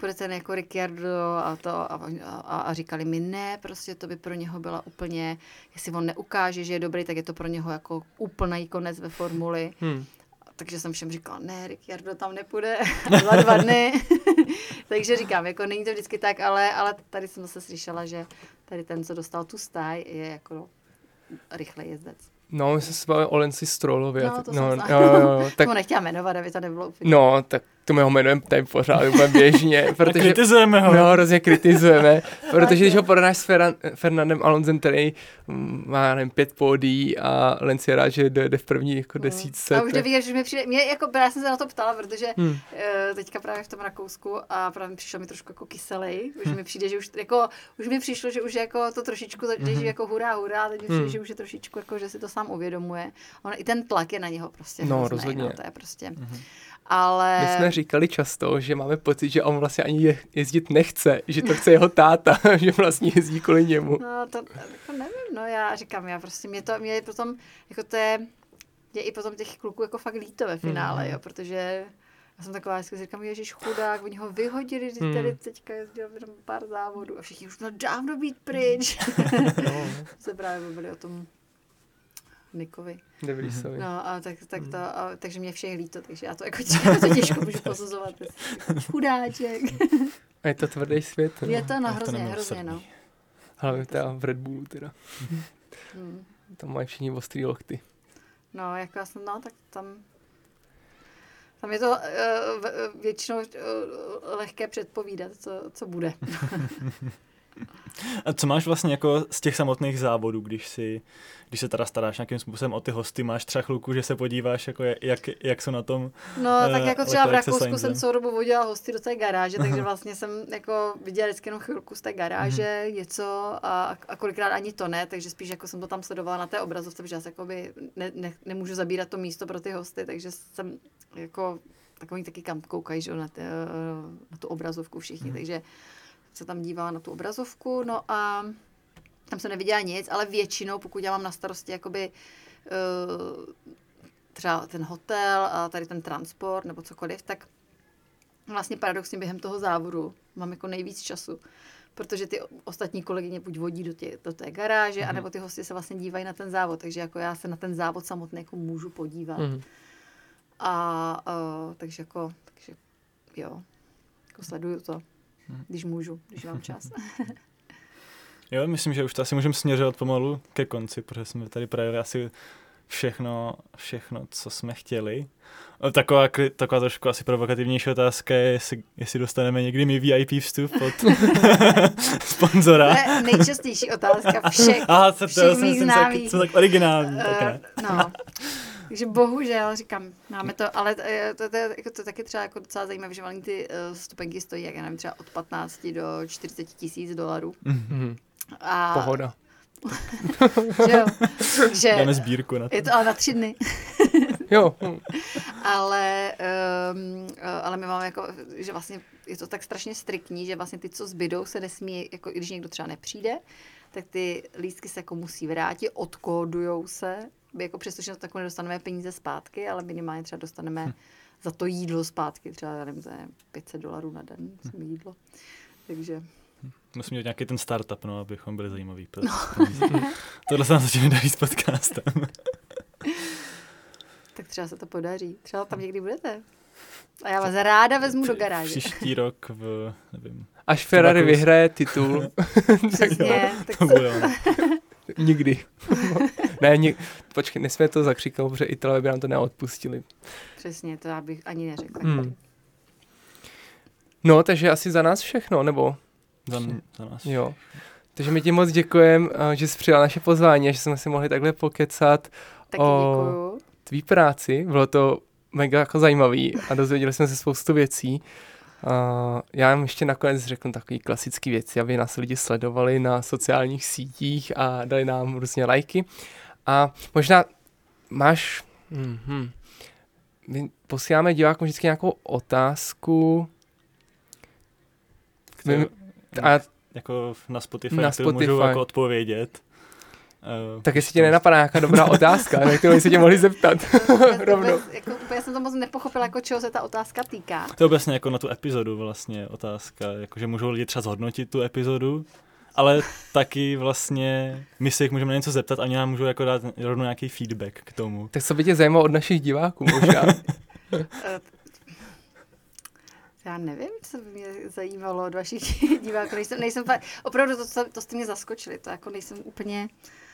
bude ten jako Ricciardo a to a, a, a říkali mi ne, prostě to by pro něho byla úplně, jestli on neukáže, že je dobrý, tak je to pro něho jako úplný konec ve formuli. Hmm. Takže jsem všem říkala, ne, Ricciardo tam nepůjde za dva dny. Takže říkám, jako není to vždycky tak, ale, ale tady jsem zase slyšela, že tady ten, co dostal tu stáj, je jako rychlej jezdec. No, my jsme se bavili o Lenci Strollovi. No, to no, jsem jo, jo, jo, tak... To nechtěla jmenovat, aby to nebylo úplně. No, tak to my ho jmenujeme tady pořád úplně běžně. Protože, kritizujeme ho. No, hrozně kritizujeme, protože když ho porovnáš s Ferran, Fernandem Alonzem, který mm, má, nevím, pět pódí a Lenci je rád, že jde v první jako hmm. desítce. A už nevíš, že mi přijde, mě, jako, já jsem se na to ptala, protože hmm. uh, teďka právě v tom Rakousku a právě přišlo mi trošku jako kyselý, hmm. že mi přijde, že už, jako, už mi přišlo, že už jako to trošičku, hmm. že jako hurá, hurá, teď mi přijde, hmm. že už je trošičku, jako, že si to sám uvědomuje. On, I ten tlak je na něho prostě. No, hrozný, rozhodně. No, to je prostě. Hmm ale... My jsme říkali často, že máme pocit, že on vlastně ani je, jezdit nechce, že to chce jeho táta, že vlastně jezdí kvůli němu. No to jako nevím, no já říkám, já prostě mě to, mě je potom, jako to je, je i potom těch kluků jako fakt líto ve finále, mm. jo, protože já jsem taková, že říkám, ježiš chudák, oni ho vyhodili, že tady hmm. teďka jezdil jenom pár závodů a všichni už měl dávno být pryč. no. se právě byli o tom Nikovi. Devrisovi. No a tak, tak to, a, takže mě všech líto, takže já to jako to těžko můžu posuzovat. Chudáček. A je to tvrdý svět. No. Je to no, hrozně, to hrozně, no. Hlavně teda v Red Bullu teda. Hmm. Tam mají všichni ostrý lokty. No, jako já jsem, no, tak tam tam je to uh, většinou uh, lehké předpovídat, co, co bude. A co máš vlastně jako z těch samotných závodů, když si, když se teda staráš nějakým způsobem o ty hosty, máš třeba chvilku, že se podíváš, jako jak, jak jsou na tom No, uh, tak jako třeba v Rakousku jsem celou dobu vodila hosty do té garáže, takže vlastně jsem jako viděla vždycky jenom chvilku z té garáže, uh-huh. něco a, a kolikrát ani to ne, takže spíš jako jsem to tam sledovala na té obrazovce, protože já se jakoby ne, ne, nemůžu zabírat to místo pro ty hosty, takže jsem jako takový taky kam koukají, že na, tě, na tu obrazovku všichni, uh-huh. takže se tam dívala na tu obrazovku, no a tam jsem neviděla nic, ale většinou, pokud já mám na starosti jakoby uh, třeba ten hotel a tady ten transport nebo cokoliv, tak vlastně paradoxně během toho závodu mám jako nejvíc času, protože ty ostatní kolegyně buď vodí do, tě, do té garáže, mm-hmm. anebo ty hosti se vlastně dívají na ten závod, takže jako já se na ten závod samotný jako můžu podívat. Mm-hmm. A uh, takže jako, takže jo, jako sleduju to když můžu, když mám čas. jo, myslím, že už to asi můžeme směřovat pomalu ke konci, protože jsme tady projeli asi všechno, všechno, co jsme chtěli. Taková, taková trošku asi provokativnější otázka je, jestli, jestli dostaneme někdy mi VIP vstup od sponzora. To je nejčastější otázka všech, Aha, co to, všech mých známých. Co tak originální. Uh, tak ne. no. Takže bohužel, říkám, máme to, ale to, to, to, jako, to taky třeba jako docela zajímavé, že ty uh, stupenky stojí, jak já nevím, třeba od 15 do 40 tisíc dolarů. Mm-hmm. A, Pohoda. že jo, že Dáme sbírku na to. Je to ale na tři dny. jo. ale, um, ale my máme jako, že vlastně je to tak strašně striktní, že vlastně ty, co zbydou, se nesmí, jako i když někdo třeba nepřijde, tak ty lístky se jako musí vrátit, odkódujou se jako přesto, že takové nedostaneme peníze zpátky, ale minimálně třeba dostaneme hm. za to jídlo zpátky, třeba, já nevím, za 500 dolarů na den, hm. jídlo. Takže Musím mít nějaký ten startup, no, abychom byli zajímaví. No. Tohle se nám zatím nedaří s podcastem. tak třeba se to podaří. Třeba tam někdy budete. A já vás ráda vezmu do garáže. Příští rok v, nevím. Až Ferrari vyhraje titul. Přesně. tak to bude Nikdy. ne, ni- počkej, nesmíme to zakříkat, protože Italové by nám to neodpustili. Přesně, to já bych ani neřekla. Hmm. No, takže asi za nás všechno, nebo? Za, za nás. Jo. Takže my ti moc děkujeme, eh, že jsi přijal naše pozvání a že jsme si mohli takhle pokecat Taky o děkuju. tvý práci. Bylo to mega jako zajímavý a dozvěděli jsme se spoustu věcí. Uh, já jim ještě nakonec řeknu takový klasický věci, aby nás lidi sledovali na sociálních sítích a dali nám různě lajky. A možná máš... Mm-hmm. My posíláme divákům vždycky nějakou otázku. Kterou, My, a jako na Spotify, Na Spotify. můžu jako odpovědět. Uh, tak jestli ti nenapadá nějaká dobrá otázka, na kterou se tě mohli zeptat Já rovnou. vůbec, jako, úplně jsem to moc nepochopila, jako čeho se ta otázka týká. To je obecně jako na tu epizodu vlastně otázka, jako že můžou lidi třeba zhodnotit tu epizodu, ale taky vlastně my se jich můžeme na něco zeptat a oni nám můžou jako dát rovnou nějaký feedback k tomu. Tak co by tě zajímalo od našich diváků možná? Já nevím, co by mě zajímalo od vašich diváků. Nejsem, nejsem, opravdu to, to, to jste mě zaskočili. To jako nejsem úplně, uh,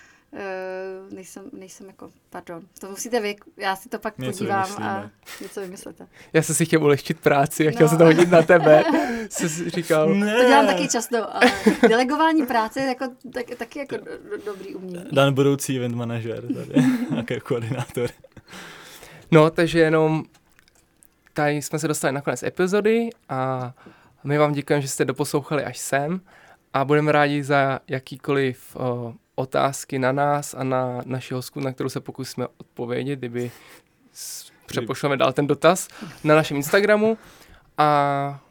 nejsem, nejsem jako, pardon. To musíte vy, já si to pak Něco podívám a vymyslíme. něco vymyslete. Já jsem si chtěl ulehčit práci a chtěl No. jsem to hodit na tebe. Jsem si říkal, Ne. To dělám taky často, ale delegování práce je jako, tak, taky jako do, do, dobrý umění. Dan budoucí event manažer tady, nějaký koordinátor. no takže jenom tady jsme se dostali na konec epizody a my vám děkujeme, že jste doposlouchali až sem a budeme rádi za jakýkoliv o, otázky na nás a na naši hostku, na kterou se pokusíme odpovědět, kdyby přepošleme dál ten dotaz na našem Instagramu a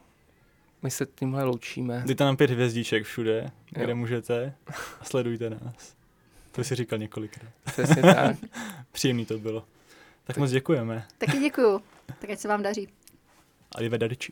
my se tímhle loučíme. Dejte nám pět hvězdíček všude, kde Jo. můžete a sledujte nás. To si říkal několikrát. Přesně tak. Příjemný to bylo. Tak moc děkujeme. Taky děkuju. Tak ať se vám daří. Arrivederci.